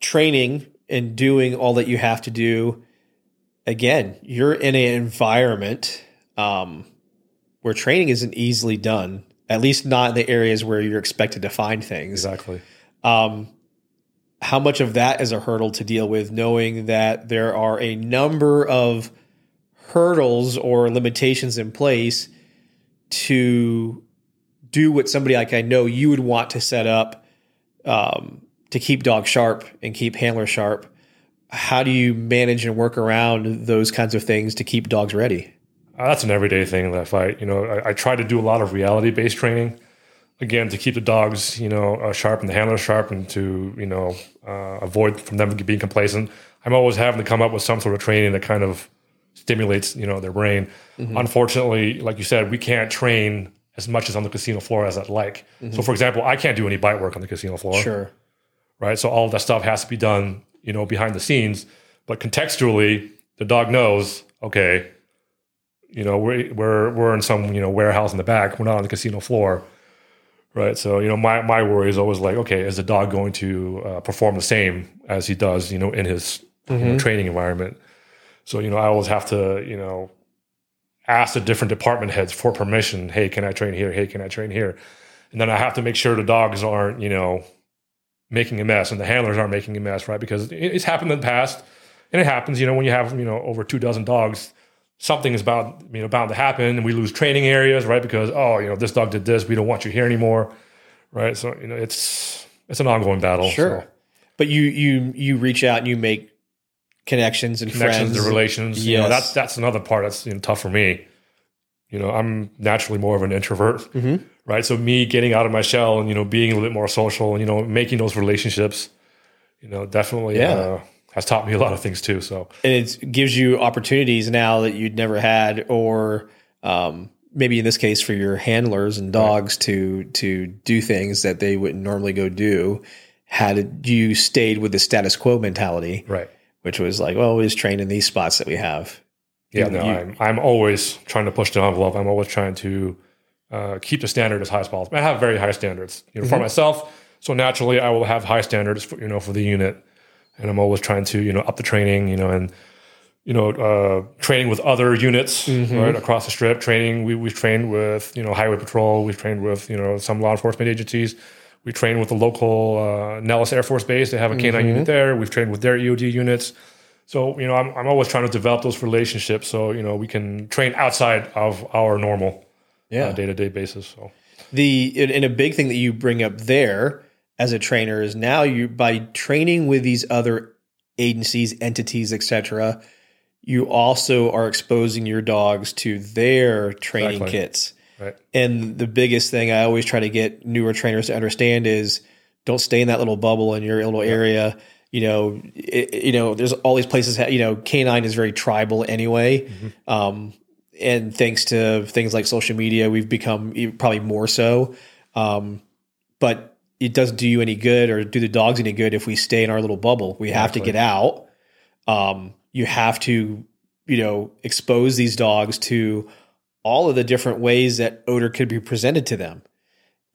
training and doing all that you have to do, again, you're in an environment um, where training isn't easily done. At least not in the areas where you're expected to find things. exactly, Um, how much of that is a hurdle to deal with, knowing that there are a number of hurdles or limitations in place to do what somebody like I know you would want to set up um, to keep dog sharp and keep handler sharp. How do you manage and work around those kinds of things to keep dogs ready? uh, that's an everyday thing that I fight. You know, I, I try to do a lot of reality based training. Again, to keep the dogs, you know, uh, sharp and the handlers sharp, and to you know uh, avoid from them being complacent. I'm always having to come up with some sort of training that kind of stimulates, you know, their brain. Unfortunately, like you said, we can't train as much as on the casino floor as I'd like. So, for example, I can't do any bite work on the casino floor. Sure. Right? So all of that stuff has to be done, you know, behind the scenes. But contextually, the dog knows, okay, you know, we're we're we're in some you know warehouse in the back. We're not on the casino floor, right? So you know, my my worry is always like, okay, is the dog going to uh, perform the same as he does, you know, in his you know, training environment? So you know, I always have to you know ask the different department heads for permission. Hey, can I train here? Hey, can I train here? And then I have to make sure the dogs aren't you know making a mess and the handlers aren't making a mess, right? Because it's happened in the past, and it happens. You know, when you have you know over two dozen dogs something is about you know bound to happen and we lose training areas right because oh you know this dog did this we don't want you here anymore right so you know it's it's an ongoing battle Sure. so But you you you reach out and you make connections and connections friends. the relations you know that's that's another part that's you know, tough for me you know i'm naturally more of an introvert Mhm. Right so me getting out of my shell and you know being a little bit more social and you know making those relationships you know definitely Yeah. uh, has taught me a lot of things too so and it gives you opportunities now that you'd never had, or um, maybe in this case for your handlers and dogs to to do things that they wouldn't normally go do. Had you stayed with the status quo mentality, right which was like, well, we just train in these spots that we have. Yeah, You- no, you- I'm I'm always trying to push the envelope. I'm always trying to uh, keep the standard as high as possible. I have very high standards, you know, for myself. So naturally, I will have high standards, for, you know, for the unit, and I'm always trying to, you know, up the training, you know, and you know, uh, training with other units right across the strip. Training, we we've trained with, you know, highway patrol. We've trained with, you know, some law enforcement agencies. We train with the local uh, Nellis Air Force Base. They have a canine unit there. We've trained with their EOD units. So you know, I'm I'm always trying to develop those relationships so you know we can train outside of our normal Yeah. day to day basis. So the and a big thing that you bring up there as a trainer is now you by training with these other agencies entities etc you also are exposing your dogs to their training Exactly. kits right, and the biggest thing i always try to get newer trainers to understand is don't stay in that little bubble in your little area you know it, you know there's all these places you know canine is very tribal anyway um, and thanks to things like social media we've become probably more so. Um, but it doesn't do you any good or do the dogs any good if we stay in our little bubble? We have to get out. Um, you have to you know expose these dogs to all of the different ways that odor could be presented to them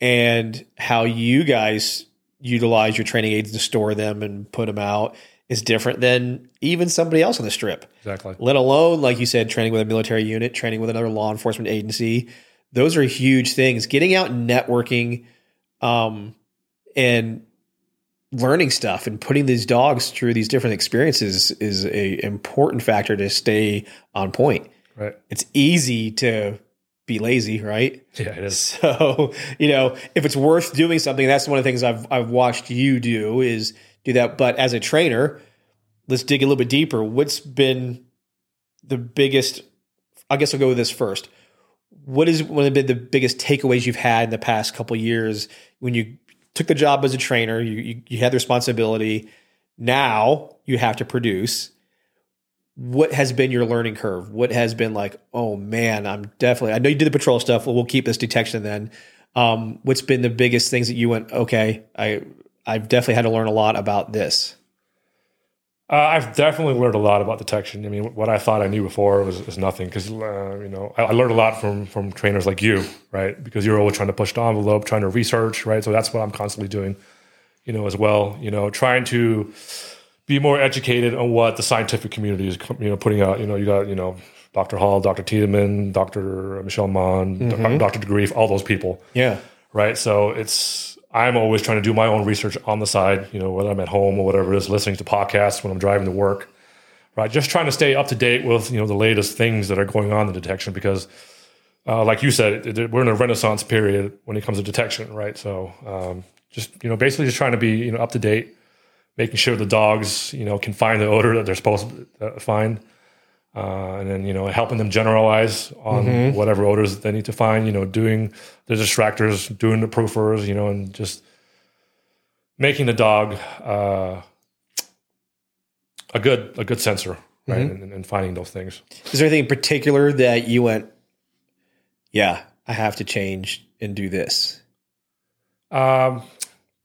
and how you guys utilize your training aids to store them and put them out is different than even somebody else on the strip exactly. let alone like you said training with a military unit training with another law enforcement agency. Those are huge things. Getting out and networking um, and learning stuff and putting these dogs through these different experiences is a important factor to stay on point. Right, it's easy to be lazy right? Yeah, it is. (laughs) so, you know, if it's worth doing something, that's one of the things I've I've watched you do is do that. But as a trainer, let's dig a little bit deeper. What's been the biggest I guess I'll go with this first. What is one of the, biggest takeaways you've had in the past couple years when you took the job as a trainer, you, you you had the responsibility, now you have to produce what has been your learning curve? What has been like, oh man, I'm definitely, I know you did the patrol stuff. Well, we'll keep this detection then. Um, what's been the biggest things that you went, okay, I, I've definitely had to learn a lot about this. Uh, I've definitely learned a lot about detection. I mean, what I thought I knew before was, was nothing because uh, you know I, I learned a lot from from trainers like you, right? Because you're always trying to push the envelope, trying to research, right? So that's what I'm constantly doing, you know, as well. You know, trying to be more educated on what the scientific community is, you know, putting out. You know, you got you know Dr. Hall, Dr. Tiedemann, Dr. Michelle Maughan, Dr. DeGreeff, all those people, Yeah. right? So it's I'm always trying to do my own research on the side, you know, whether I'm at home or whatever it is, listening to podcasts when I'm driving to work, right? Just trying to stay up to date with you know the latest things that are going on in detection because, uh, like you said, we're in a renaissance period when it comes to detection, right? So um, just you know basically just trying to be you know up to date, making sure the dogs you know can find the odor that they're supposed to uh, find. Uh, and then you know helping them generalize on whatever odors that they need to find. You know, doing the distractors, doing the proofers. You know, and just making the dog uh, a good a good sensor, right? And, and finding those things. Is there anything in particular that you went, yeah, I have to change and do this? Um,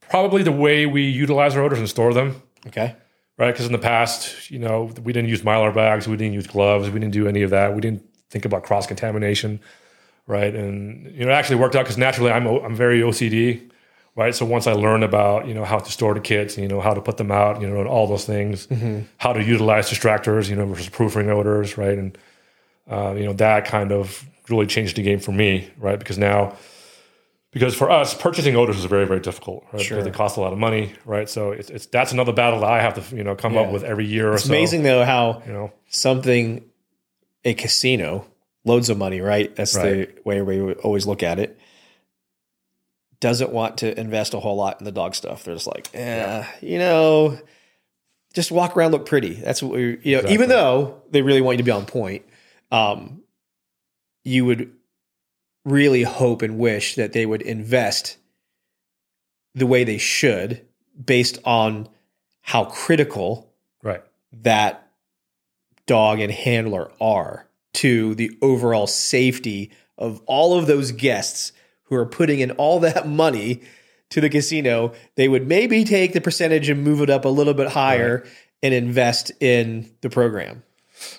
probably the way we utilize our odors and store them. Okay. Right? Because in the past, you know, we didn't use mylar bags, we didn't use gloves, we didn't do any of that. We didn't think about cross contamination, right? And you know, it actually worked out because naturally I'm I'm very OCD, right? So once I learned about you know how to store the kits, you know how to put them out, you know, and all those things, how to utilize distractors, you know, versus proofing odors, right? And uh, you know that kind of really changed the game for me, right? Because now, because for us, purchasing odors is very very difficult, right? Sure. Because they cost a lot of money, right? So it's, it's that's another battle that I have to you know come up with every year or It's so. amazing though how you know. something a casino loads of money right that's the way we always look at it doesn't want to invest a whole lot in the dog stuff they're just like eh, you know just walk around look pretty that's what we you know Exactly. even though they really want you to be on point um you would really hope and wish that they would invest the way they should based on how critical Right. that dog and handler are to the overall safety of all of those guests who are putting in all that money to the casino, they would maybe take the percentage and move it up a little bit higher and invest in the program.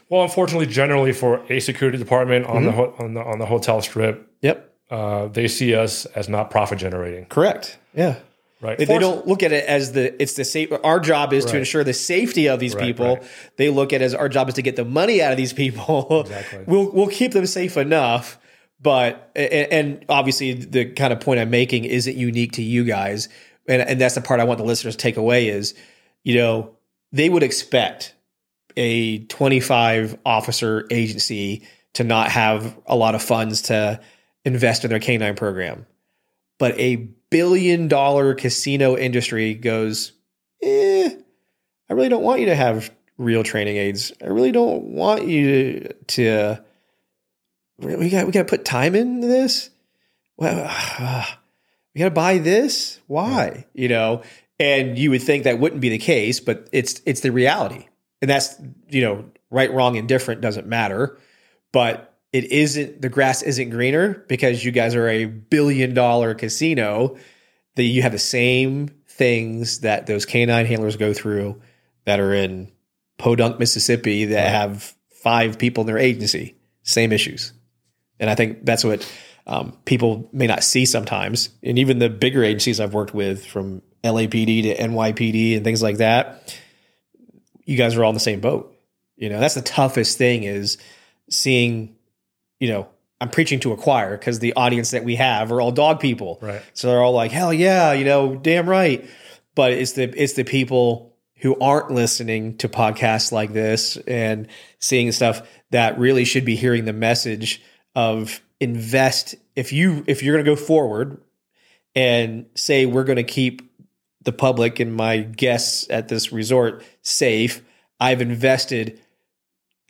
Well, unfortunately, generally for a security department on the mm-hmm. ho- on the on the hotel strip, Yep, uh, they see us as not profit generating, correct. Yeah. right? They, they don't look at it as the it's the safe. Our job is to ensure the safety of these Right, people. right. They look at it as our job is to get the money out of these people. Exactly. (laughs) we'll we'll keep them safe enough, but and, and obviously the kind of point I'm making isn't unique to you guys, and and that's the part I want the listeners to take away is, you know, they would expect a 25 officer agency to not have a lot of funds to invest in their canine program but a billion dollar casino industry goes, eh, I really don't want you to have real training aids. I really don't want you to. to we got we got to put time into this. Well, (sighs) we got to buy this. Why? You know, and you would think that wouldn't be the case, but it's it's the reality, and that's you know right, wrong, and different doesn't matter, but it isn't the grass isn't greener because you guys are a billion dollar casino that you have the same things that those canine handlers go through that are in Podunk, Mississippi that Right. have five people in their agency, same issues. And I think that's what um, people may not see sometimes. And even the bigger agencies I've worked with from LAPD to NYPD and things like that, you guys are all in the same boat. You know, that's the toughest thing is seeing, you know, I'm preaching to a choir because the audience that we have are all dog people. right. So they're all like, hell yeah, you know, damn right. But it's the it's the people who aren't listening to podcasts like this and seeing stuff that really should be hearing the message of invest if you if you're gonna go forward and say we're gonna keep the public and my guests at this resort safe, I've invested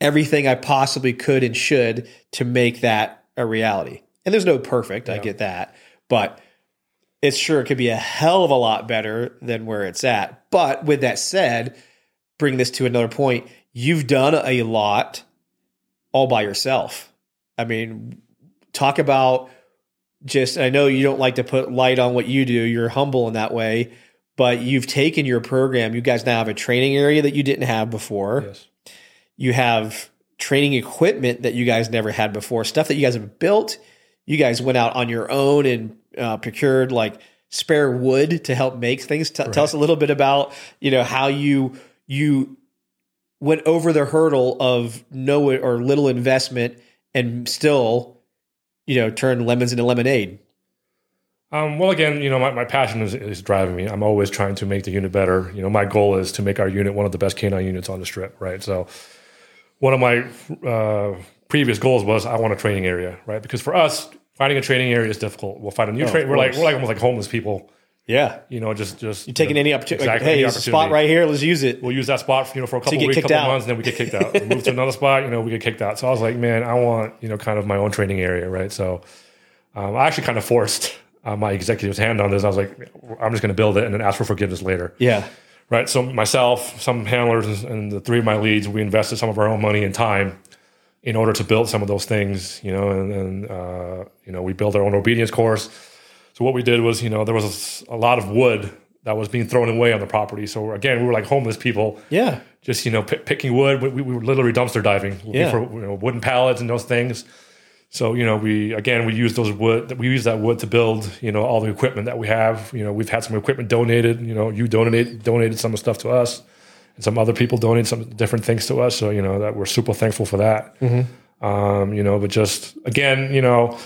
everything I possibly could and should to make that a reality. And there's no perfect, I get that. But it's sure it could be a hell of a lot better than where it's at. But with that said, bring this to another point. You've done a lot all by yourself. I mean, talk about just, I know you don't like to put light on what you do, you're humble in that way, but you've taken your program. You guys now have a training area that you didn't have before Yes. You have training equipment that you guys never had before, stuff that you guys have built. You guys went out on your own and uh, procured like spare wood to help make things. T- Tell us a little bit about you know how you you went over the hurdle of no or little investment and still you know turn lemons into lemonade. Um, well, again, you know, my, my passion is, is driving me. I'm always trying to make the unit better. You know, my goal is to make our unit one of the best canine units on the strip, right? So, one of my uh, previous goals was I want a training area, right? Because for us, finding a training area is difficult. We'll find a new Oh, train. We're like we're like almost like homeless people, Yeah, you know. Just just you taking you know, any opportunity? Exactly, hey, any there's a spot right here. Let's use it. We'll use that spot, you know, for a couple weeks, couple out. months, and then we get kicked out. We move to another spot, you know, we get kicked out. So I was like, man, I want, you know, kind of my own training area, right? So um, I actually kind of forced uh, my executive's hand on this. I was like, I'm just going to build it and then ask for forgiveness later, Yeah, right? So myself, some handlers, and- the three of my leads, we invested some of our own money and time in order to build some of those things, you know, and, and uh, you know, we built our own obedience course. So what we did was, you know, there was a, a lot of wood that was being thrown away on the property. So again, we were like homeless people yeah, just you know pick, picking wood. We, we were literally dumpster diving Yeah. for you know, wooden pallets and those things. So you know, we again we use those wood. We use that wood to build you know all the equipment that we have. You know, we've had some equipment donated. You know, you donated donated some stuff to us, and some other people donated some different things to us. So you know that we're super thankful for that. Mm-hmm. Um, you know, but just again, you know,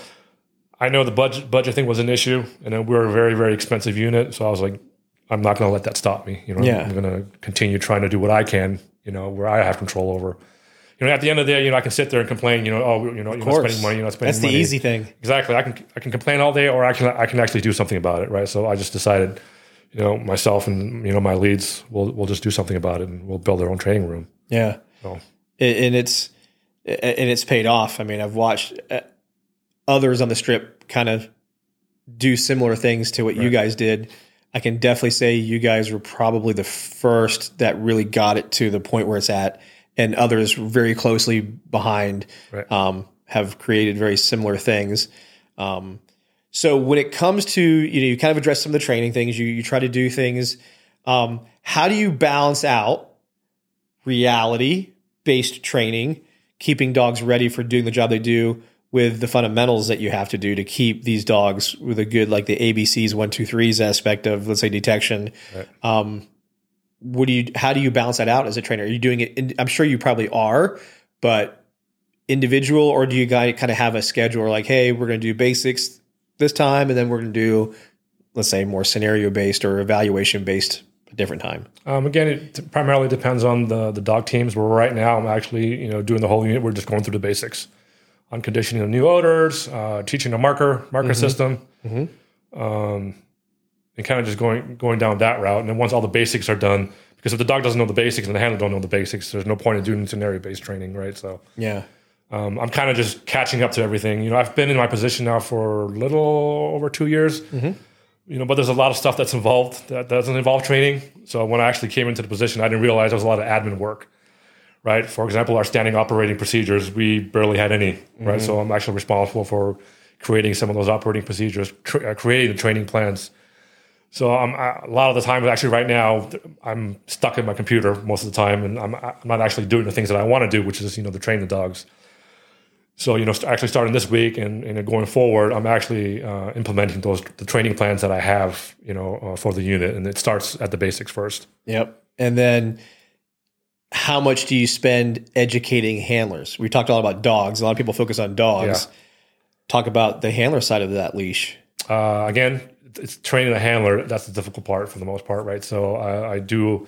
I know the budget budget thing was an issue, and then we're a very very expensive unit. So I was like, I'm not going to let that stop me. You know, Yeah. I'm going to continue trying to do what I can. You know, where I have control over. You know, at the end of the day, you know, I can sit there and complain. You know, oh, you know, you're not spending money. You're not spending That's the money. easy thing. Exactly. I can I can complain all day, or I can I can actually do something about it. Right. So I just decided, you know, myself and you know my leads, we'll we'll just do something about it, and we'll build our own training room. Yeah. So and it's and it's paid off. I mean, I've watched uh, others on the strip kind of do similar things to what you guys did. I can definitely say you guys were probably the first that really got it to the point where it's at, and others very closely behind Right. um, have created very similar things. Um, so when it comes to you know you kind of address some of the training things, you you try to do things. Um, how do you balance out reality based training, keeping dogs ready for doing the job they do with the fundamentals that you have to do to keep these dogs with a good, like the ABCs, one, two, threes aspect of, let's say, detection. Right. Um, what do you, how do you balance that out as a trainer? Are you doing it? In, I'm sure you probably are, but individual, or do you guys kind of have a schedule like, hey, we're going to do basics this time, and then we're going to do, let's say, more scenario based or evaluation based a different time? Um, again, it primarily depends on the the dog teams. Where right now, I'm actually you know doing the whole unit. We're just going through the basics on conditioning the new odors, uh, teaching a marker marker system, um, and kind of just going going down that route. And then once all the basics are done, because if the dog doesn't know the basics and the handler don't know the basics, there's no point in doing scenario based training, right? So Yeah. um, I'm kind of just catching up to everything. You know, I've been in my position now for a little over two years. You know, but there's a lot of stuff that's involved that doesn't involve training. So when I actually came into the position, I didn't realize there was a lot of admin work. Right. For example, our standing operating procedures, we barely had any. Right. So I'm actually responsible for creating some of those operating procedures, uh, creating the training plans. So I'm I, a lot of the time, actually, right now, I'm stuck in my computer most of the time, and I'm, I'm not actually doing the things that I want to do, which is you know to train the dogs. So you know, st- actually starting this week and, and going forward, I'm actually uh, implementing those the training plans that I have, you know, uh, for the unit, and it starts at the basics first. Yep. And then how much do you spend educating handlers? We talked a lot about dogs. A lot of people focus on dogs. Talk about the handler side of that leash. Uh, again, it's training a handler. That's the difficult part for the most part, right? So I, I do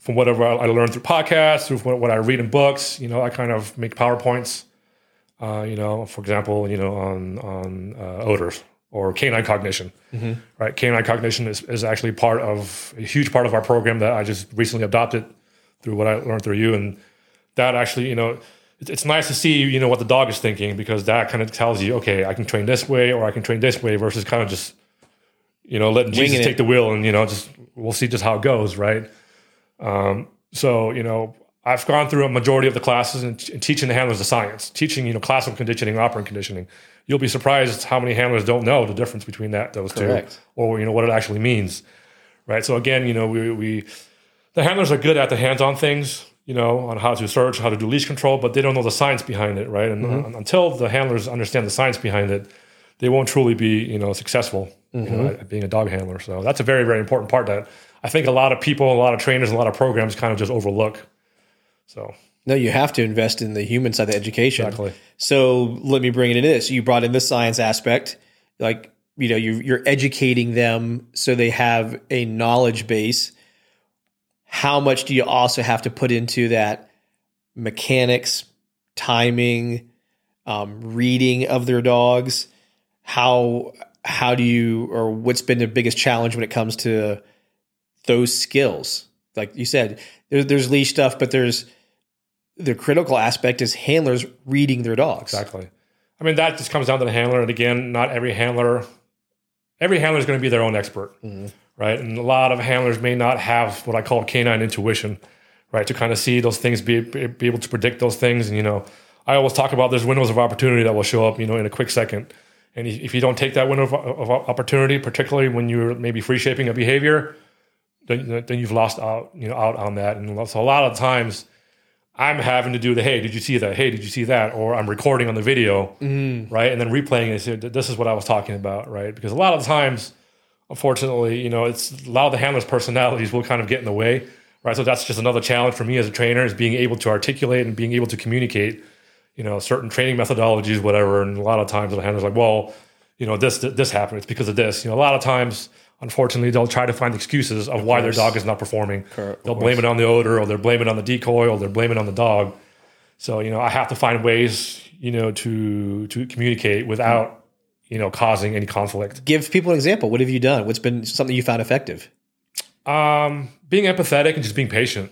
from whatever I learned through podcasts, through what, what I read in books. You know, I kind of make powerpoints. Uh, you know, for example, you know, on on uh, odors or canine cognition. Right, canine cognition is, is actually part of a huge part of our program that I just recently adopted through what I learned through you, and that actually, you know, it's, it's nice to see you know what the dog is thinking because that kind of tells you, okay, I can train this way or I can train this way versus kind of just you know letting Jesus Winging it. take the wheel and you know just we'll see just how it goes, right? Um, so you know. I've gone through a majority of the classes and, and teaching the handlers the science, teaching you know classical conditioning, operant conditioning. You'll be surprised how many handlers don't know the difference between that those Correct. two, or you know what it actually means, right? So again, you know we, we the handlers are good at the hands-on things, you know, on how to search, how to do leash control, but they don't know the science behind it, right? And uh, until the handlers understand the science behind it, they won't truly be, you know, successful you know, at being a dog handler. So that's a very, very important part that I think a lot of people, a lot of trainers, a lot of programs kind of just overlook. So No, you have to invest in the human side of the education. Exactly. So let me bring it into this. You brought in the science aspect, like you know, you, you're educating them so they have a knowledge base. How much do you also have to put into that mechanics, timing, um, reading of their dogs? How how do you or what's been the biggest challenge when it comes to those skills? Like you said, there, there's leash stuff, but there's the critical aspect is handlers reading their dogs. Exactly. I mean, that just comes down to the handler. And again, not every handler, every handler is going to be their own expert, mm-hmm. right? And a lot of handlers may not have what I call canine intuition, right? To kind of see those things, be be able to predict those things. And, you know, I always talk about there's windows of opportunity that will show up, you know, in a quick second. And if you don't take that window of, of opportunity, particularly when you're maybe free shaping a behavior, then, then you've lost out, you know, out on that. And so a lot of times, I'm having to do the hey, did you see that? Hey, did you see that? Or I'm recording on the video, mm-hmm. right, and then replaying it. So this is what I was talking about, right? Because a lot of the times, unfortunately, you know, it's a lot of the handlers' personalities will kind of get in the way, right? So that's just another challenge for me as a trainer is being able to articulate and being able to communicate, you know, certain training methodologies, whatever. And a lot of times the handlers like, well, you know, this this happened. It's because of this. You know, a lot of times unfortunately, they'll try to find excuses of, why their dog is not performing. Correct. They'll blame it on the odor, or they'll blame it on the decoy, or they're blaming it on the dog. So you know, I have to find ways, you know, to to communicate without, you know, causing any conflict. Give people an example. What have you done? What's been something you found effective? Um, being empathetic and just being patient.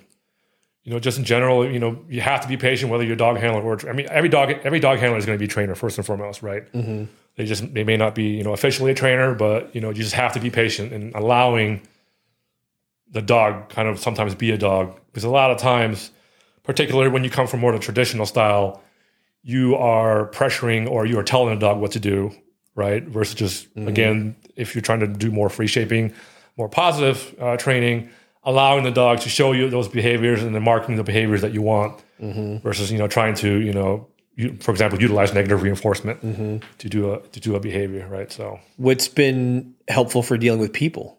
You know, just in general, you know, you have to be patient whether you're a dog handler or I mean, every dog every dog handler is going to be a trainer first and foremost, right? Mm-hmm. They just they may not be you know officially a trainer, but you know you just have to be patient and allowing the dog kind of sometimes be a dog because a lot of times, particularly when you come from more of a traditional style, you are pressuring or you are telling a dog what to do, right? Versus just again, if you're trying to do more free shaping, more positive uh, training, allowing the dog to show you those behaviors and then marking the behaviors that you want, versus you know trying to you know you, for example utilize negative reinforcement to do a to do a behavior, right? So What's been helpful for dealing with people?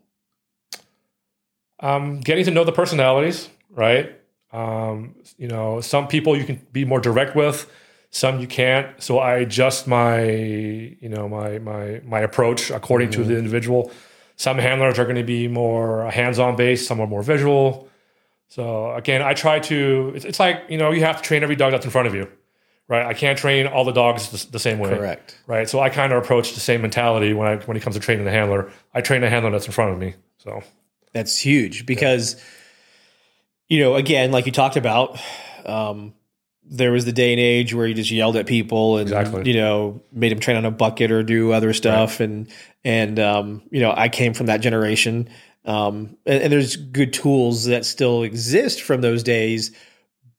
um, getting to know the personalities, right? Um, you know, some people you can be more direct with, some you can't. So I adjust my, you know, my my my approach according to the individual. Some handlers are going to be more hands-on based, some are more visual. So again, I try to. It's, it's like you know, you have to train every dog that's in front of you, right? I can't train all the dogs the, the same way, Correct. right? So I kind of approach the same mentality when I when it comes to training the handler. I train the handler that's in front of me. So That's huge because, you know, again, like you talked about, um, there was the day and age where you just yelled at people and Exactly. you know made them train on a bucket or do other stuff and and um, you know I came from that generation um, and, and there's good tools that still exist from those days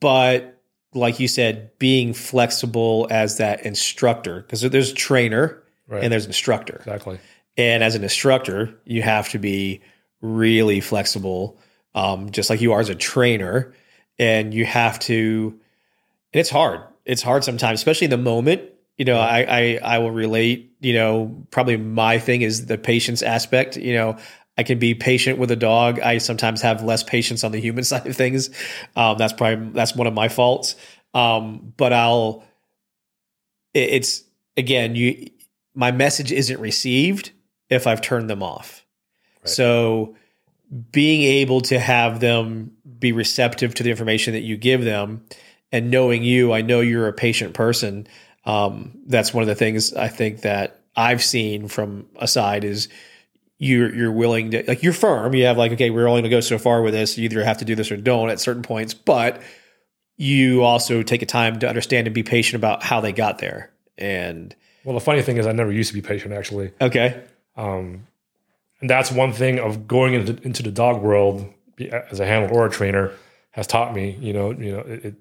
but like you said being flexible as that instructor because there's trainer right, and there's instructor exactly. and as an instructor, you have to be really flexible, um, just like you are as a trainer. And you have to, and it's hard. It's hard sometimes, especially in the moment. You know, I, I I will relate. You know, probably my thing is the patience aspect. You know, I can be patient with a dog. I sometimes have less patience on the human (laughs) side of things. Um, that's probably that's one of my faults. Um, but I'll. it- it's again, you. My message isn't received if I've turned them off. Right. So being able to have them be receptive to the information that you give them and knowing you, I know you're a patient person. Um, that's one of the things I think that I've seen from a side is you're you're willing to like you're firm. You have like, okay, we're only gonna go so far with this. You either have to do this or don't at certain points, but you also take a time to understand and be patient about how they got there. And Well, the funny thing is, I never used to be patient actually. okay. Um, and that's one thing of going into, into the dog world as a handler or a trainer has taught me. You know, you know, it, it,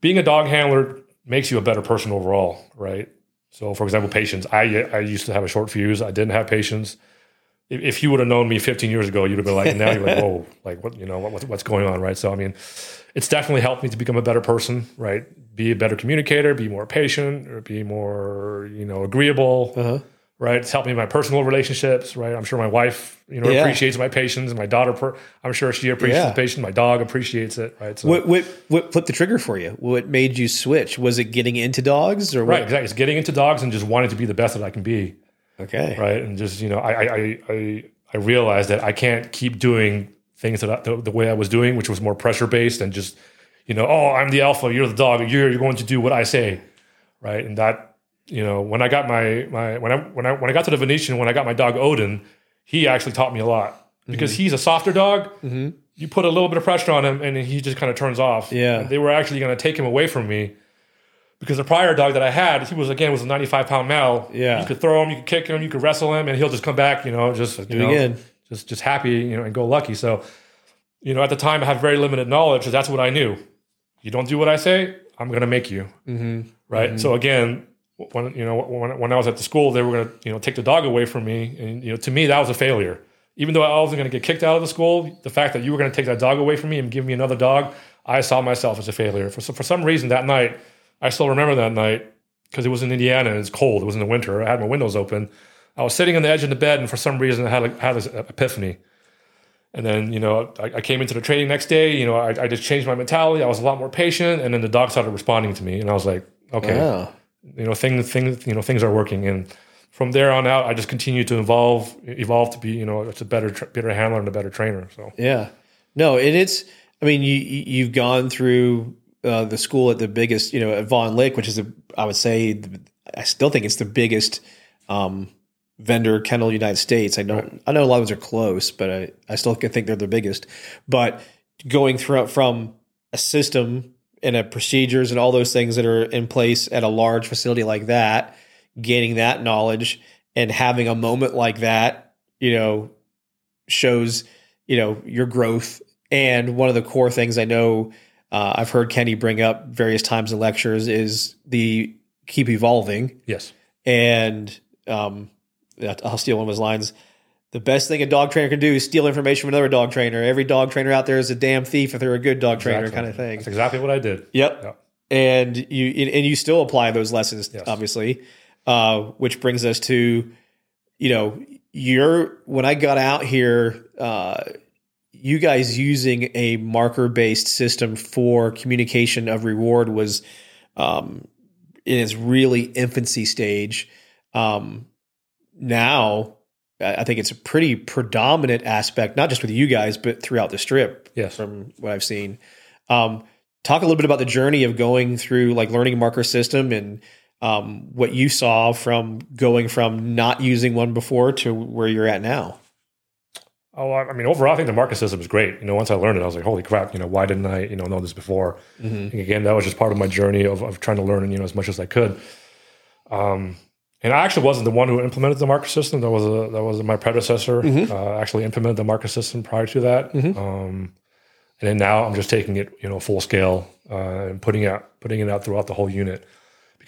being a dog handler makes you a better person overall, right? So, for example, patience. I I used to have a short fuse. I didn't have patience. If, if you would have known me 15 years ago, you'd have been like, now you're like, (laughs) whoa, like what, you know, what, what's going on, right? So, I mean, it's definitely helped me to become a better person, right? Be a better communicator, be more patient, or be more, you know, agreeable Uh-huh. Right? It's helped me in my personal relationships, right? I'm sure my wife, you know, Yeah. appreciates my patience, and my daughter, per- I'm sure she appreciates Yeah. the patience. My dog appreciates it, right? So, What what what flipped the trigger for you? What made you switch? Was it getting into dogs or right, exactly. It's getting into dogs and just wanting to be the best that I can be, Okay. right? And just you know, I I I I, I realized that I can't keep doing things that I, the, the way I was doing, which was more pressure based and just you know, oh, I'm the alpha, you're the dog, you're you're going to do what I say, right? And that you know, when I got my my when I when I when I got to the Venetian, when I got my dog Odin, he actually taught me a lot because he's a softer dog. Mhm. You put a little bit of pressure on him, and he just kind of turns off. Yeah. They were actually going to take him away from me because the prior dog that I had, he was again was a 95 pound male. Yeah. you could throw him, you could kick him, you could wrestle him, and he'll just come back. You know, just you Do know, again. just just happy, you know, and go lucky. So, you know, at the time I had very limited knowledge, so that's what I knew. You don't do what I say, I'm going to make you Mm-hmm. right? So again, when you know when, when I was at the school, they were going to you know take the dog away from me, and you know to me that was a failure. Even though I wasn't going to get kicked out of the school, the fact that you were going to take that dog away from me and give me another dog, I saw myself as a failure. For, for some reason that night, I still remember that night because it was in Indiana and it's cold. It was in the winter. I had my windows open. I was sitting on the edge of the bed, and for some reason, I had, a, had this epiphany. And then, you know, I, I, came into the training next day. You know, I, I, just changed my mentality. I was a lot more patient, and then the dog started responding to me, and I was like, okay. You know, things, things, you know, things are working. And from there on out, I just continue to evolve, evolve to be, you know, it's a better, better handler and a better trainer. So yeah, no, and it's. I mean, you you've gone through uh, the school at the biggest, you know, at Vohne Liche, which is a, I would say, I still think it's the biggest um, vendor kennel United States. I don't, right. I know a lot of those are close, but I, I still think they're the biggest. But going through from a system and a procedures and all those things that are in place at a large facility like that, gaining that knowledge and having a moment like that, you know, shows, you know, your growth. And one of the core things I know uh, I've heard Kenny bring up various times in lectures is the keep evolving. Yes. And um, I'll steal one of his lines. The best thing a dog trainer can do is steal information from another dog trainer. Every dog trainer out there is a damn thief if they're a good dog trainer, kind of thing. That's exactly what I did. Yep. yep. And you and you still apply those lessons, yes. obviously. Uh, which brings us to, you know, you're when I got out here, uh, you guys using a marker based system for communication of reward was um, in its really infancy stage. Um, now I think it's a pretty predominant aspect, not just with you guys, but throughout the strip. Yes. From what I've seen. Um, talk a little bit about the journey of going through like learning a marker system and um, what you saw from going from not using one before to where you're at now. Oh, I mean, overall, I think the marker system is great. You know, once I learned it, I was like, holy crap, you know, why didn't I, you know, know this before? Mm-hmm. again, that was just part of my journey of, of trying to learn, you know, as much as I could. Um, and I actually wasn't the one who implemented the marker system. That was a, that was my predecessor. Mm-hmm. Uh, actually implemented the marker system prior to that. Mm-hmm. Um, and then now I'm just taking it, you know, full scale uh, and putting it out, putting it out throughout the whole unit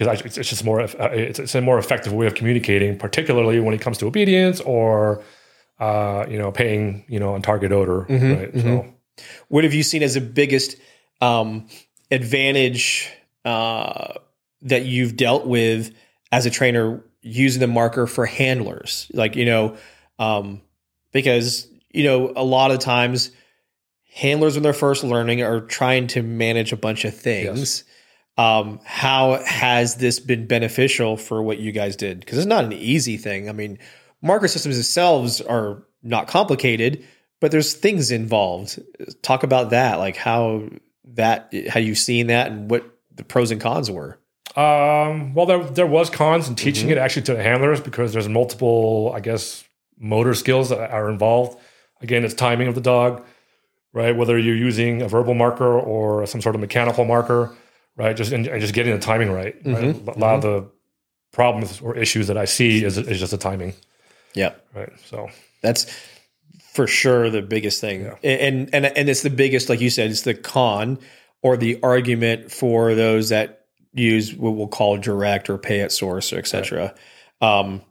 because I, it's, it's, just more uh, it's, it's, a more effective way of communicating, particularly when it comes to obedience or uh, you know paying you know on target odor. Mm-hmm. Right? So, mm-hmm. what have you seen as the biggest um, advantage uh, that you've dealt with? As a trainer using the marker for handlers. Like you know um, because you know a lot of times handlers when they're first learning are trying to manage a bunch of things. Yes. um, how has this been beneficial for what you guys did? Because it's not an easy thing. I mean marker systems themselves are not complicated but there's things involved. Talk about that. Like how that how you've seen that and what the pros and cons were um, well, there there was cons in teaching mm-hmm. it actually to the handlers because there's multiple, I guess, motor skills that are involved. Again, it's timing of the dog, right? Whether you're using a verbal marker or some sort of mechanical marker, right? Just and, just getting the timing right. Mm-hmm. A lot mm-hmm. of the problems or issues that I see is is just the timing. Yeah. Right. So that's for sure the biggest thing, yeah. and and and it's the biggest, like you said, it's the con or the argument for those that use what we'll call direct or pay at source or etc. Right. Um,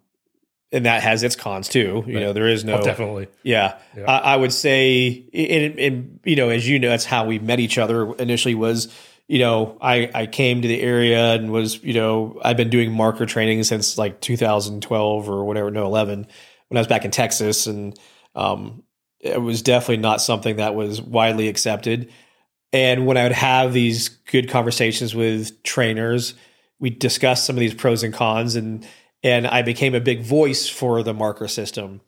and that has its cons too. You right. know, there is no oh, definitely. Yeah, yeah. I, I, would say, in, in, you know, as you know, that's how we met each other initially. Was you know, I I came to the area and was you know I've been doing marker training since like 2012 or whatever, no 11 when I was back in Texas, and um, it was definitely not something that was widely accepted. And when I would have these good conversations with trainers, we discussed some of these pros and cons and and I became a big voice for the marker system.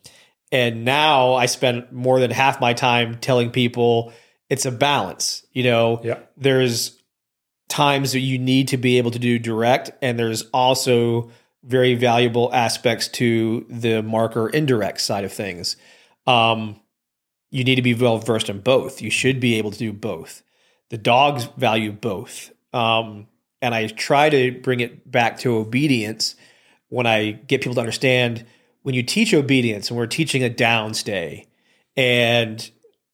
And now I spend more than half my time telling people it's a balance. You know, yeah. there's times that you need to be able to do direct, and there's also very valuable aspects to the marker indirect side of things. Um, you need to be well versed in both. You should be able to do both the dogs value both. Um, and I try to bring it back to obedience when I get people to understand when you teach obedience and we're teaching a downstay and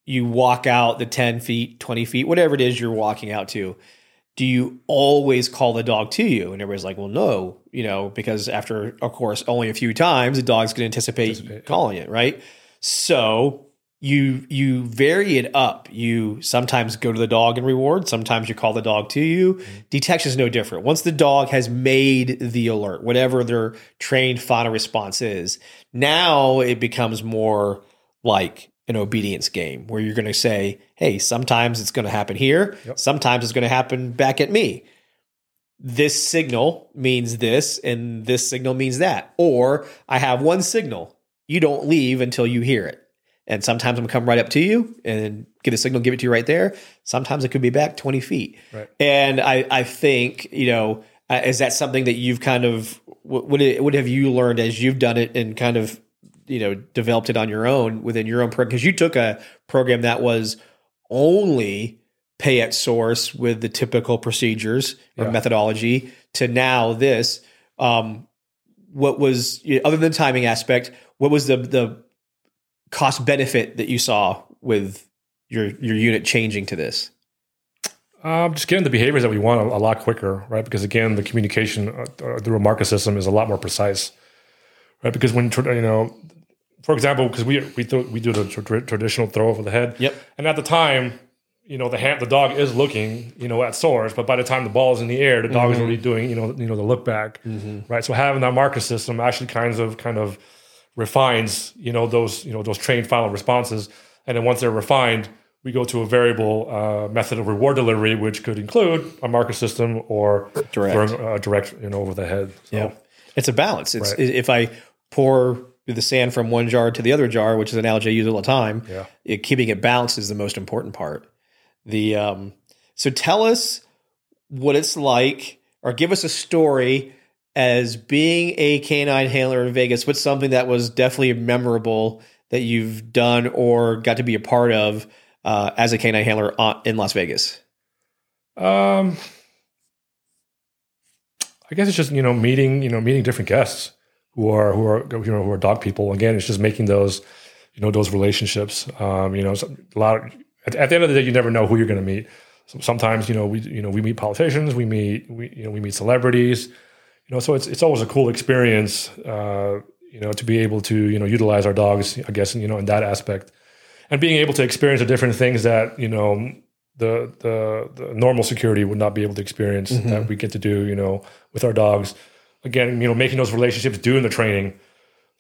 you walk out the 10 feet, 20 feet, whatever it is you're walking out to, do you always call the dog to you? And everybody's like, well, no, you know, because after, of course, only a few times, the dog's going to anticipate, anticipate calling it, right? So you you vary it up. You sometimes go to the dog and reward. Sometimes you call the dog to you. Detection is no different. Once the dog has made the alert, whatever their trained final response is, now it becomes more like an obedience game where you're going to say, "Hey, sometimes it's going to happen here. Yep. Sometimes it's going to happen back at me." This signal means this, and this signal means that. Or I have one signal. You don't leave until you hear it. And sometimes I'm gonna come right up to you and get a signal, give it to you right there. Sometimes it could be back 20 feet. Right. And I, I think, you know, uh, is that something that you've kind of, what, what, what have you learned as you've done it and kind of, you know, developed it on your own within your own program? Because you took a program that was only pay at source with the typical procedures or Yeah. methodology to now this. Um, what was, other than the timing aspect, what was the, the, cost benefit that you saw with your your unit changing to this? Um, just getting the behaviors that we want a, a lot quicker, right? Because again, the communication uh, uh, through a marker system is a lot more precise, right? Because when you know, for example, because we we throw, we do the tr- traditional throw over the head, Yep. and at the time, you know, the hand, the dog is looking, you know, at source, but by the time the ball is in the air, the dog is already doing, you know, you know, the look back, right? So having that marker system actually kinds of kind of refines, you know, those you know those trained final responses, and then once they're refined, we go to a variable uh, method of reward delivery, which could include a marker system or Direct. or, uh, direct, you know, over the head. So, Yeah. It's a balance. It's Right. if I pour the sand from one jar to the other jar, which is an analogy I use all the time, Yeah. it, keeping it balanced is the most important part. The um, so tell us what it's like, or give us a story as being a canine handler in Vegas. What's something that was definitely memorable that you've done or got to be a part of uh, as a canine handler in Las Vegas? Um, I guess it's just you know meeting you know meeting different guests who are who are you know who are dog people. Again, it's just making those you know those relationships. Um, you know, a lot. Of, at, at the end of the day, you never know who you're going to meet. So sometimes you know we you know we meet politicians, we meet we you know we meet celebrities. You know, so it's it's always a cool experience. Uh, you know, to be able to you know utilize our dogs. I guess you know in that aspect, and being able to experience the different things that you know the the, the normal security would not be able to experience that we get to do, you know, with our dogs. Again, you know, making those relationships, doing the training.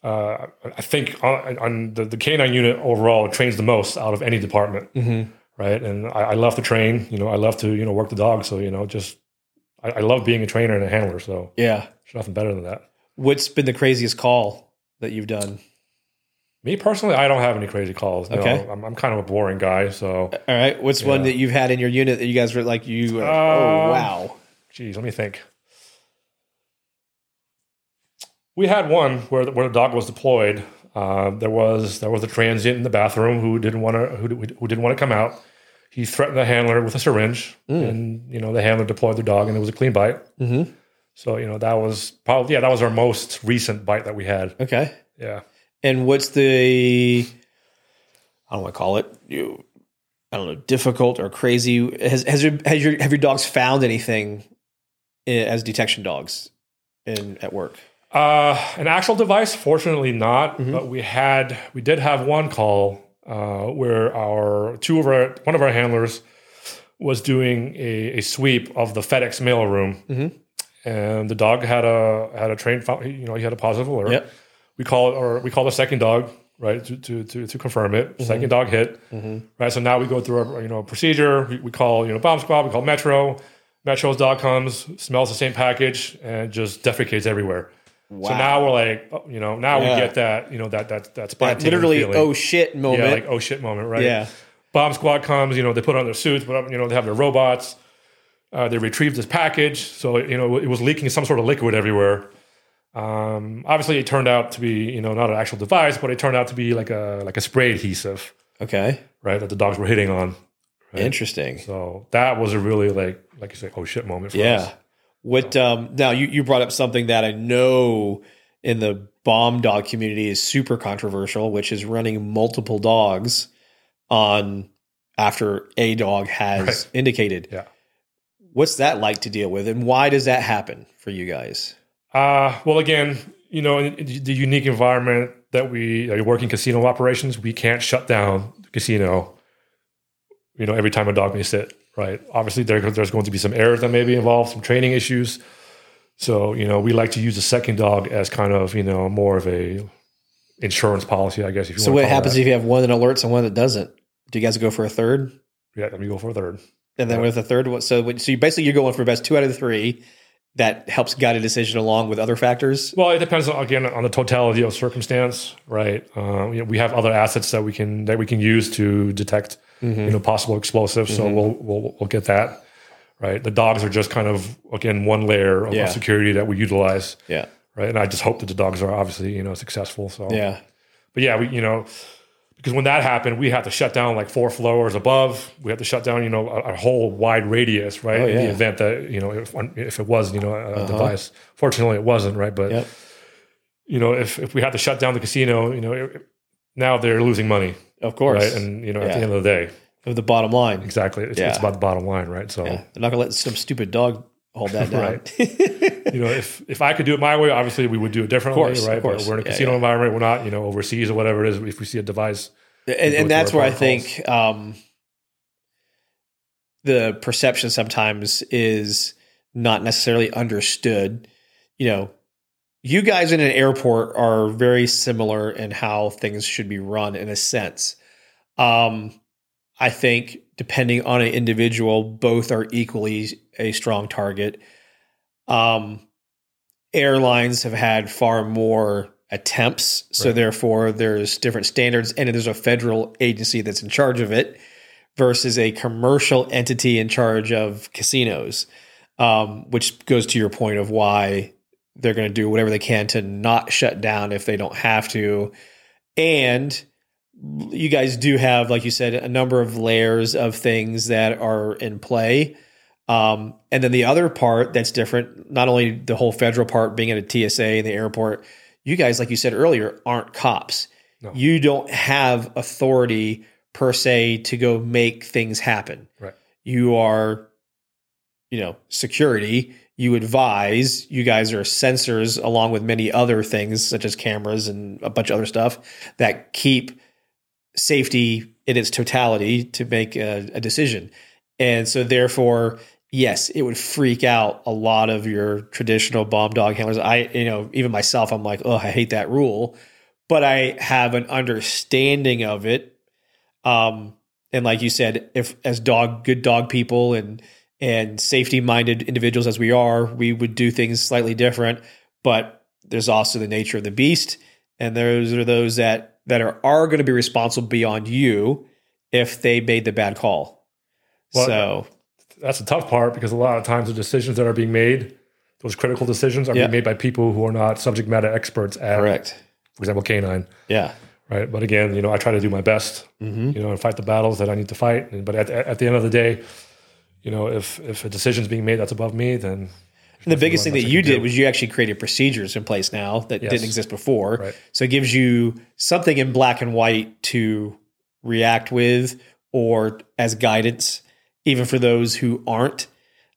Uh, I think on, on the, the canine unit overall trains the most out of any department, right? And I, I love to train. You know, I love to you know work the dog. So you know, just I, I love being a trainer and a handler. So Yeah. there's nothing better than that. What's been the craziest call that you've done? Me personally, I don't have any crazy calls. No, Okay. I'm, I'm kind of a boring guy. So, All right. What's one that you've had in your unit that you guys were like, you, were, oh, Um, wow. geez, let me think. We had one where the, where the dog was deployed. Uh, there was there was a transient in the bathroom who didn't want to who, who didn't want to come out. He threatened the handler with a syringe, and you know the handler deployed the dog, and it was a clean bite. Mm-hmm. So you know that was probably yeah that was our most recent bite that we had. Okay. Yeah. And what's the, I don't want to call it, you, I don't know, difficult or crazy? Has, has, your, has your, have your dogs found anything as detection dogs in at work? Uh, an actual device, fortunately not. But we had, we did have one call uh, where our two of our one of our handlers was doing a, a sweep of the FedEx mail room, mm-hmm. and the dog had a had a train. You know, he had a positive alert. Yep. We call it, or we call the second dog, right, to to to, to confirm it. Mm-hmm. Second dog hit, mm-hmm. right. So now we go through our you know procedure. We, we call you know bomb squad. We call Metro. Metro's dog comes, smells the same package, and just defecates everywhere. Wow. So now we're like, oh, you know, now Yeah. we get that, you know, that that that That literally, feeling. oh shit moment. yeah, like oh shit moment, right? Yeah. Bomb squad comes, you know, they put on their suits, but you know, they have their robots. Uh, they retrieve this package, so you know, it was leaking some sort of liquid everywhere. Um, obviously, it turned out to be, you know, not an actual device, but it turned out to be like a like a spray adhesive, Okay. right? That the dogs were hitting on. Right. Interesting. So that was a really like, like you say, oh shit moment for Yeah. us. What um now you, you brought up something that I know in the bomb dog community is super controversial, which is running multiple dogs on after a dog has Right. indicated. Yeah. What's that like to deal with and why does that happen for you guys? Uh, well, again, you know, in the unique environment that we are working casino operations, we can't shut down the casino. You know, every time a dog may sit, right? Obviously, there, there's going to be some errors that may be involved, some training issues. So, you know, we like to use the second dog as kind of, you know, more of a insurance policy, I guess. If you So what happens that. if you have one that alerts and one that doesn't? Do you guys go for a third? yeah, let me go for a third. And then Yeah. with a third, what? So, so you basically you're going for best two out of the three. That helps guide a decision along with other factors. Well, it depends on, again on the totality of circumstance, right? Um, you know, we have other assets that we can that we can use to detect, Mm-hmm. you know, possible explosives. So we'll, we'll we'll get that, right? The dogs are just kind of again one layer of, Yeah. security that we utilize, Yeah, right? And I just hope that the dogs are obviously you know successful. So yeah, but yeah, we you know because when that happened, we had to shut down like four floors above. We had to shut down you know a, a whole wide radius, right? Oh, In yeah. Uh-huh. the event that you know if, if it was you know a device. Fortunately, it wasn't, right? But Yep. you know if if we had to shut down the casino, you know it, now they're losing money, of course. right? And you know at Yeah. the end of the day, of the bottom line, exactly, it's, Yeah. it's about the bottom line, right? So. yeah. they're not gonna let some stupid dog hold that (laughs) down. Right. You know, if if I could do it my way, obviously we would do it differently, course, of right? course. But we're in a casino environment. We're not, you know, overseas or whatever it is. If we see a device, and, and that's where I think um, the perception sometimes is not necessarily understood. You know, you guys in an airport are very similar in how things should be run in a sense. Um, I think depending on an individual, both are equally a strong target. Um, airlines have had far more attempts, so Right. therefore there's different standards, and there's a federal agency that's in charge of it versus a commercial entity in charge of casinos, um, which goes to your point of why they're going to do whatever they can to not shut down if they don't have to, and you guys do have, like you said, a number of layers of things that are in play. Um, and then the other part that's different, not only the whole federal part being at a TSA in the airport, you guys, like you said earlier, aren't cops. No. You don't have authority per se to go make things happen. Right. You are, you know, security. You advise. You guys are sensors along with many other things such as cameras and a bunch of other stuff that keep safety in its totality to make a, a decision. And so, therefore, yes, it would freak out a lot of your traditional bomb dog handlers. I, you know, even myself, I'm like, oh, I hate that rule, but I have an understanding of it. Um, and like you said, if as dog, good dog people and and safety minded individuals as we are, we would do things slightly different. But there's also the nature of the beast, and those are those that that are are going to be responsible beyond you if they made the bad call. Well, so that's the tough part because a lot of times the decisions that are being made, those critical decisions, are Yeah. being made by people who are not subject matter experts at, correct, for example, canine. yeah, Right. But again, you know, I try to do my best, mm-hmm. you know, and fight the battles that I need to fight. But at, at the end of the day, you know, if if a decision's being made that's above me, then And the biggest thing that you did do. was you actually created procedures in place now that Yes. didn't exist before. Right. So it gives you something in black and white to react with or as guidance, even for those who aren't.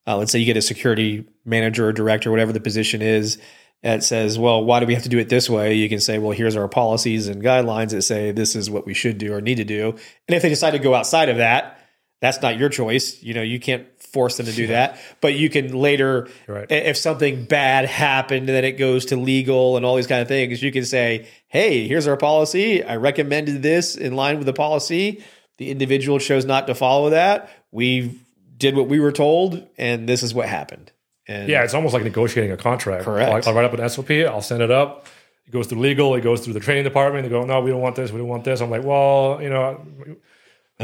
Uh, let's say you get a security manager or director, whatever the position is, that says, well, why do we have to do it this way? You can say, well, here's our policies and guidelines that say this is what we should do or need to do. And if they decide to go outside of that, that's not your choice. You know, you can't force them to do that, but you can later, right. if something bad happened and then it goes to legal and all these kind of things, you can say, hey, here's our policy. I recommended this in line with the policy. The individual chose not to follow that. We did what we were told, and this is what happened. And yeah, it's almost like negotiating a contract. Correct. I'll, I'll write up an SOP. I'll send it up. It goes through legal. It goes through the training department. They go, no, we don't want this. We don't want this. I'm like, well, you know, you know, we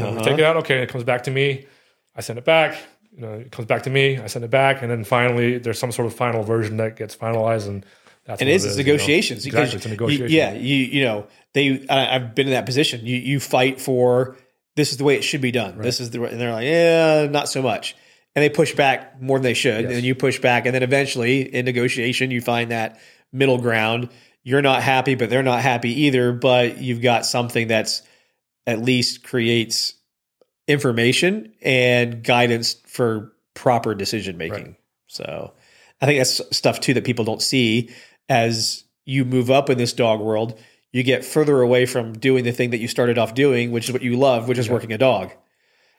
Uh-huh. take it out. Okay, it comes back to me. I send it back. You know, it comes back to me. I send it back, and then finally, there's some sort of final version that gets finalized, and that's and what it is, it is is, you know. negotiations. Exactly, it's a you- yeah, you you know they. I, I've been in that position. You you fight for this is the way it should be done. This is the and they're like yeah, not so much, and they push back more than they should, Yes. and you push back, and then eventually in negotiation you find that middle ground. You're not happy, but they're not happy either. But you've got something that's at least creates information and guidance for proper decision making. Right. So I think that's stuff too that people don't see as you move up in this dog world. you get further away from doing the thing that you started off doing, which is what you love, which is working a dog.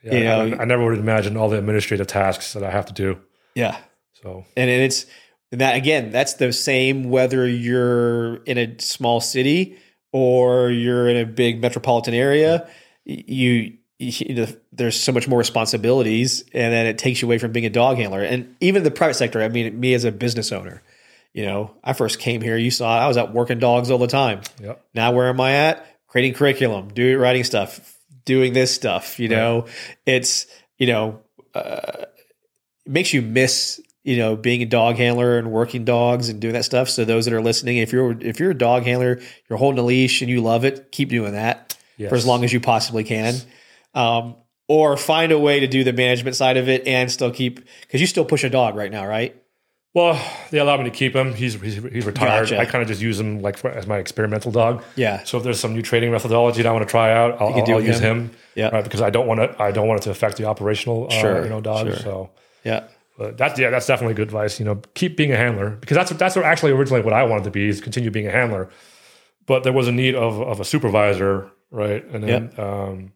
Yeah, You know- I, I never would imagine all the administrative tasks that I have to do. Yeah. So And it's that again, that's the same whether you're in a small city or you're in a big metropolitan area. You, you know, there's so much more responsibilities, and then it takes you away from being a dog handler. And even the private sector. I mean, me as a business owner, you know, I first came here. You saw I was out working dogs all the time. yep. Now where am I at? Creating curriculum, doing writing stuff, doing this stuff. You know, it's you know, uh, it makes you miss you know being a dog handler and working dogs and doing that stuff. So those that are listening, if you're if you're a dog handler, you're holding a leash and you love it, keep doing that Yes. for as long as you possibly can. Um, or find a way to do the management side of it and still keep because you still push a dog right now, right? Well, they allowed me to keep him. He's he's, he's retired. Gotcha. I kind of just use him like for, as my experimental dog. Yeah. So if there's some new training methodology that I want to try out, I'll, I'll use him. him. Yeah. Right, because I don't want to. I don't want it to affect the operational, uh, Sure, you know, dog. sure. So Yeah. But that's yeah, that's definitely good advice. You know, keep being a handler because that's that's what actually originally what I wanted to be is continue being a handler. But there was a need of of a supervisor, right? And then um,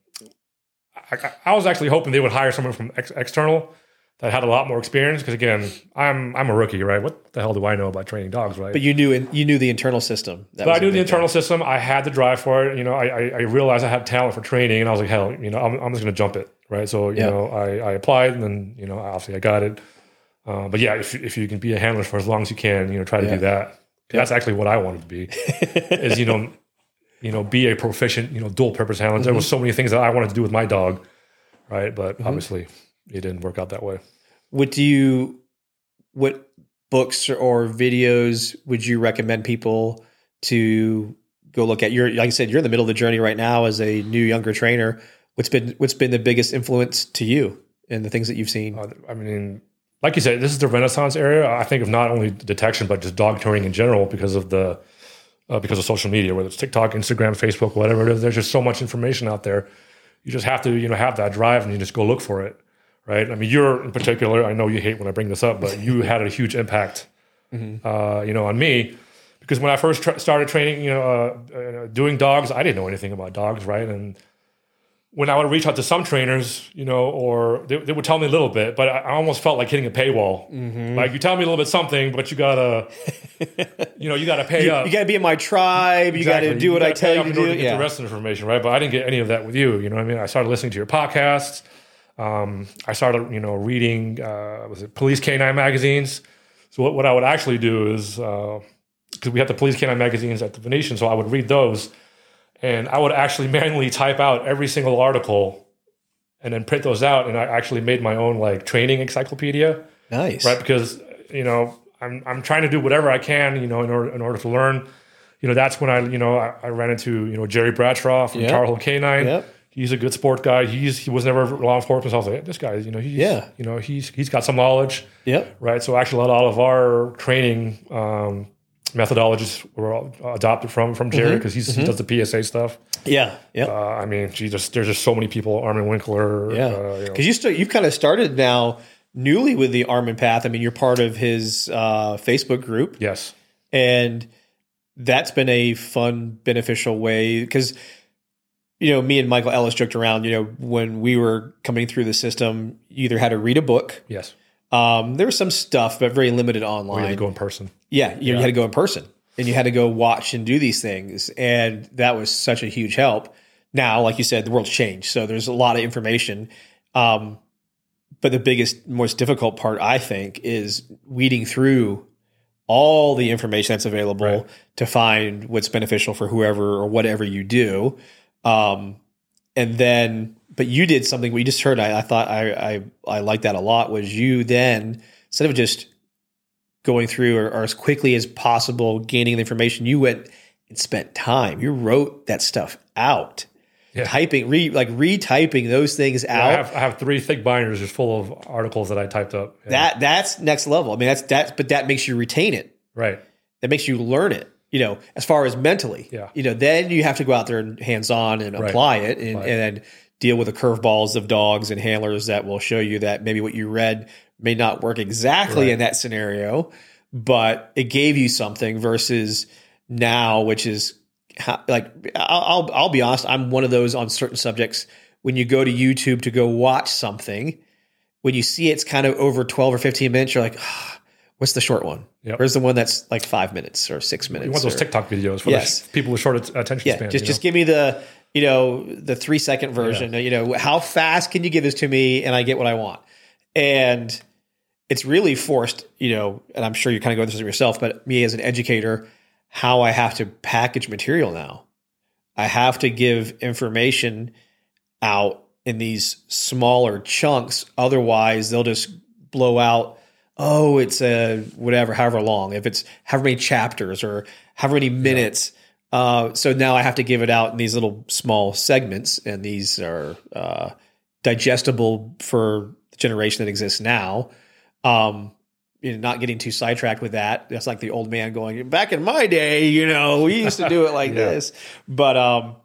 I, I- was actually hoping they would hire someone from ex- external that had a lot more experience. Because again, I'm I'm a rookie, right? What the hell do I know about training dogs, right? But you knew you knew the internal system. That But I knew the internal system. I had the drive for it. You know, I, I, I realized I had talent for training, and I was like, hell, you know, I'm, I'm just going to jump it, right? So, you Yeah. know, I, I applied, and then, you know, obviously I got it. Uh, but yeah, if, if you can be a handler for as long as you can, you know, try to Yeah. do that. 'Cause That's actually what I wanted to be. (laughs) is you know, you know, be a proficient, you know, dual purpose handler. There Mm-hmm. was so many things that I wanted to do with my dog, right? But obviously, it didn't work out that way. What do you, what books or videos would you recommend people to go look at? You're like I said, you're in the middle of the journey right now as a new younger trainer. What's been what's been the biggest influence to you and the things that you've seen? Uh, I mean, like you said, this is the renaissance area. I think of not only detection but just dog training in general because of the uh, because of social media, whether it's TikTok, Instagram, Facebook, whatever it is. There's just so much information out there. You just have to you know have that drive and you just go look for it, right? I mean, you're in particular. I know you hate when I bring this up, but you had a huge impact, uh, you know, on me. Because when I first tra- started training, you know, uh, uh, doing dogs, I didn't know anything about dogs, right? And when I would reach out to some trainers, you know, or they, they would tell me a little bit, but I, I almost felt like hitting a paywall. Mm-hmm. Like you tell me a little bit something, but you gotta, (laughs) you know, you gotta pay You, up. you got to be in my tribe. You got to Exactly. do what I gotta tell you to do. get the rest of the information, right? But I didn't get any of that with you. You know what I mean? I started listening to your podcasts. Um, I started, you know, reading uh, was it Police Canine magazines. So what, what I would actually do is because we had the Police Canine magazines at the Venetian, so I would read those, and I would actually (laughs) manually type out every single article, and then print those out, and I actually made my own like training encyclopedia Nice. right? Because you know, I'm I'm trying to do whatever I can, you know, in order in order to learn. You know, that's when I you know I, I ran into you know Jerry Bradshaw from Yep. Tar Heel Canine. Yep. He's a good sport guy. He's he was never law enforcement. So I was like, this guy, you know, he's Yeah. you know, he's he's got some knowledge, Yep. right? So actually, a lot of our training um, methodologies were all adopted from from Mm-hmm. Jerry because he's he does the PSA stuff. Yeah. Yep. Uh, I mean, gee, just there's just so many people. Armin Winkler, Yeah, uh, you know. because you start, you've kind of started now newly with the Armin Path. I mean, you're part of his uh, Facebook group, yes, and that's been a fun, beneficial way because you know me and Michael Ellis joked around. You know, when we were coming through the system, you either had to read a book. yes, Um, there was some stuff, but very limited online. we had to go in person. Yeah, you, you had to go in person and you had to go watch and do these things. And that was such a huge help. Now, like you said, the world's changed. So there's a lot of information. Um, but the biggest, most difficult part, I think, is weeding through all the information that's available Right. to find what's beneficial for whoever or whatever you do. Um, and then, but you did something we just heard. I, I thought I, I, I liked that a lot was you then, instead of just going through or, or as quickly as possible gaining the information, you went and spent time. You wrote that stuff out. Yeah. Typing, re, like retyping those things I out. have I have three thick binders just full of articles that I typed up. Yeah. that that's next level. I mean, that's that, but that makes you retain it. right. That makes you learn it. You know, as far as mentally. Yeah. You know, then you have to go out there and hands on and Right. apply it and, Right. and then deal with the curveballs of dogs and handlers that will show you that maybe what you read may not work exactly Right. in that scenario, but it gave you something versus now, which is like I'll, I'll be honest, I'm one of those on certain subjects. When you go to YouTube to go watch something, when you see it's kind of over 12 or 15 minutes, you're like, "Ah, what's the short one? Yep. Where's the one that's like five minutes or six minutes? You want those or- TikTok videos for Yes. the people with short at- attention yeah, span. just just know? give me the you know the three second version. You know how fast can you give this to me and I get what I want? And it's really forced. You know, and I'm sure you kind of go through this yourself, but me as an educator, how I have to package material now. I have to give information out in these smaller chunks. Otherwise, they'll just blow out. Oh, it's a whatever, however long. If it's however many chapters or however many minutes. Uh, so now I have to give it out in these little small segments, and these are uh, digestible for the generation that exists now. Um, you know, not getting too sidetracked with that. That's like the old man going, back in my day, you know, we used to do it like (laughs) Yeah. this. But um,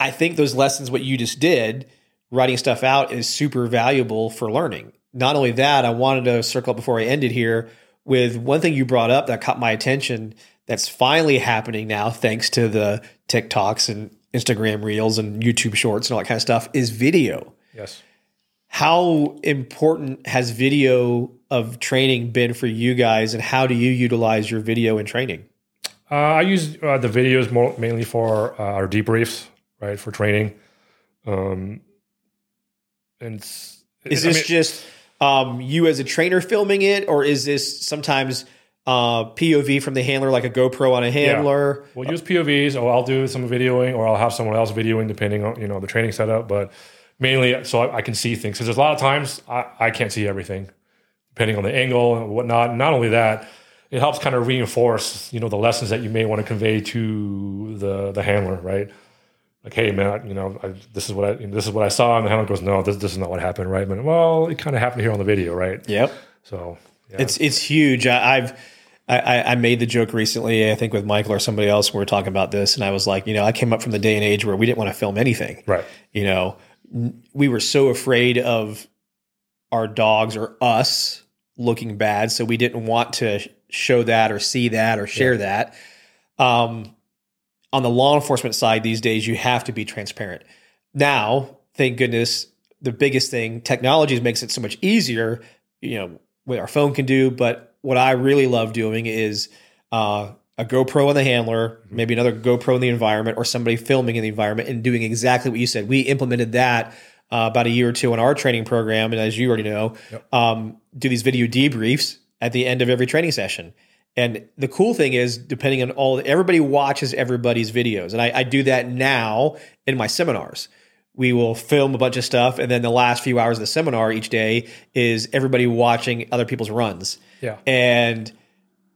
I think those lessons, what you just did, writing stuff out is super valuable for learning. Not only that, I wanted to circle up before I ended here with one thing you brought up that caught my attention that's finally happening now, thanks to the TikToks and Instagram reels and YouTube shorts and all that kind of stuff, is video. yes. How important has video of training been for you guys, and how do you utilize your video in training? Uh, I use uh, the videos more mainly for uh, our debriefs, right, for training. Um, and Is I this mean, just um, you as a trainer filming it, or is this sometimes uh, POV from the handler, like a GoPro on a handler? We'll use POVs, or I'll do some videoing, or I'll have someone else videoing, depending on you know the training setup. But mainly, so I, I can see things because there's a lot of times I, I can't see everything, depending on the angle and whatnot. Not only that, it helps kind of reinforce you know the lessons that you may want to convey to the the handler, right? Like, hey man, you know, I, this is what I this is what I saw, and the handler goes, no, this, this is not what happened, right? But well, it kind of happened here on the video, right? Yep. So yeah. It's it's huge. I, I've I, I made the joke recently. I think with Michael or somebody else. We were talking about this, and I was like, you know, I came up from the day and age where we didn't want to film anything. right. You know, we were so afraid of our dogs or us looking bad, so we didn't want to show that or see that or share that. Um, on the law enforcement side these days, you have to be transparent. Now, thank goodness, the biggest thing technology makes it so much easier. You know what our phone can do, but what I really love doing is uh, a GoPro on the handler, maybe another GoPro in the environment, or somebody filming in the environment and doing exactly what you said. We implemented that uh, about a year or two in our training program, and as you already know, um, do these video debriefs at the end of every training session. And the cool thing is, depending on all, everybody watches everybody's videos, and I, I do that now in my seminars. We will film a bunch of stuff, and then the last few hours of the seminar each day is everybody watching other people's runs. Yeah. And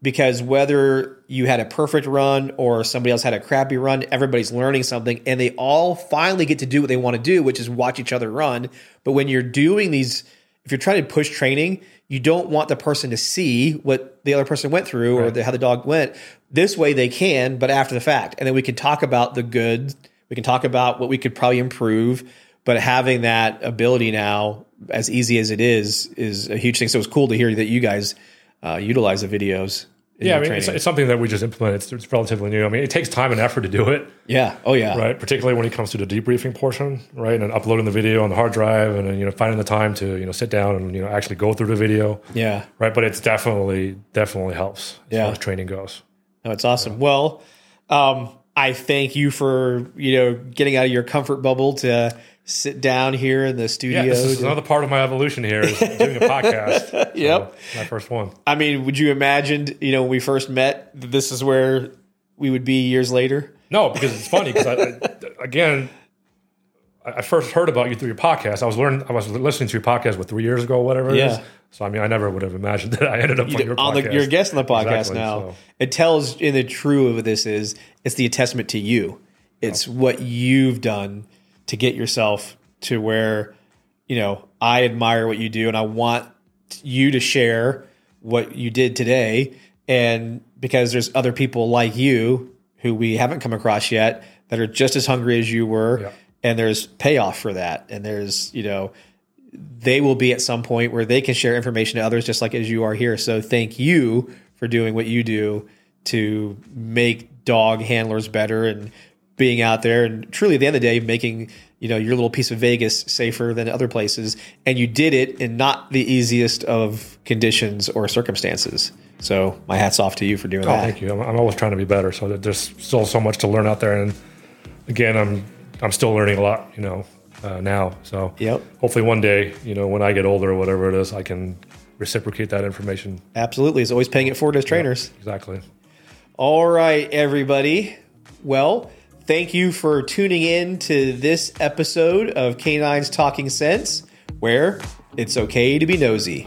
because whether you had a perfect run or somebody else had a crappy run, everybody's learning something and they all finally get to do what they want to do, which is watch each other run. But when you're doing these, if you're trying to push training, you don't want the person to see what the other person went through or the, how the dog went. This way they can, but after the fact. And then we can talk about the good, we can talk about what we could probably improve. But having that ability now, as easy as it is, is a huge thing. So it's cool to hear that you guys uh, utilize the videos. in Yeah, I mean, it's, it's something that we just implemented. It's, it's relatively new. I mean, it takes time and effort to do it, yeah. Oh yeah. right? Particularly when it comes to the debriefing portion, right? And uploading the video on the hard drive, and then, you know finding the time to you know sit down and you know actually go through the video, Yeah. right? But it's definitely definitely helps as Yeah. far as training goes. No, it's awesome. Well, um, I thank you for you know getting out of your comfort bubble to sit down here in the studio. Yeah, this is to- another part of my evolution here is doing a (laughs) podcast. So, Yep. my first one. I mean, would you imagine you know when we first met that this is where we would be years later? No, because it's funny because I, I again. I first heard about you through your podcast. I was learning. I was listening to your podcast what three years ago, whatever it is. So I mean, I never would have imagined (laughs) that I ended up on your on podcast. the, you're a guest on the podcast Exactly, now. so. It tells in the true of this is it's the testament to you. It's what you've done to get yourself to where you know I admire what you do, and I want you to share what you did today. And because there's other people like you who we haven't come across yet that are just as hungry as you were, Yeah. and there's payoff for that, and there's you know they will be at some point where they can share information to others just like as you are here. So thank you for doing what you do to make dog handlers better and being out there and truly at the end of the day making you know your little piece of Vegas safer than other places and you did it in not the easiest of conditions or circumstances so my hats off to you for doing Oh, that thank you. I'm, I'm always trying to be better. So there's still so much to learn out there, and again, I'm I'm still learning a lot. You know, uh, now. So Yep. hopefully one day, you know, when I get older or whatever it is, I can reciprocate that information. absolutely it's always paying it forward as trainers Exactly. All right, everybody. Well, thank you for tuning in to this episode of Canines Talking Sense, where it's okay to be nosy.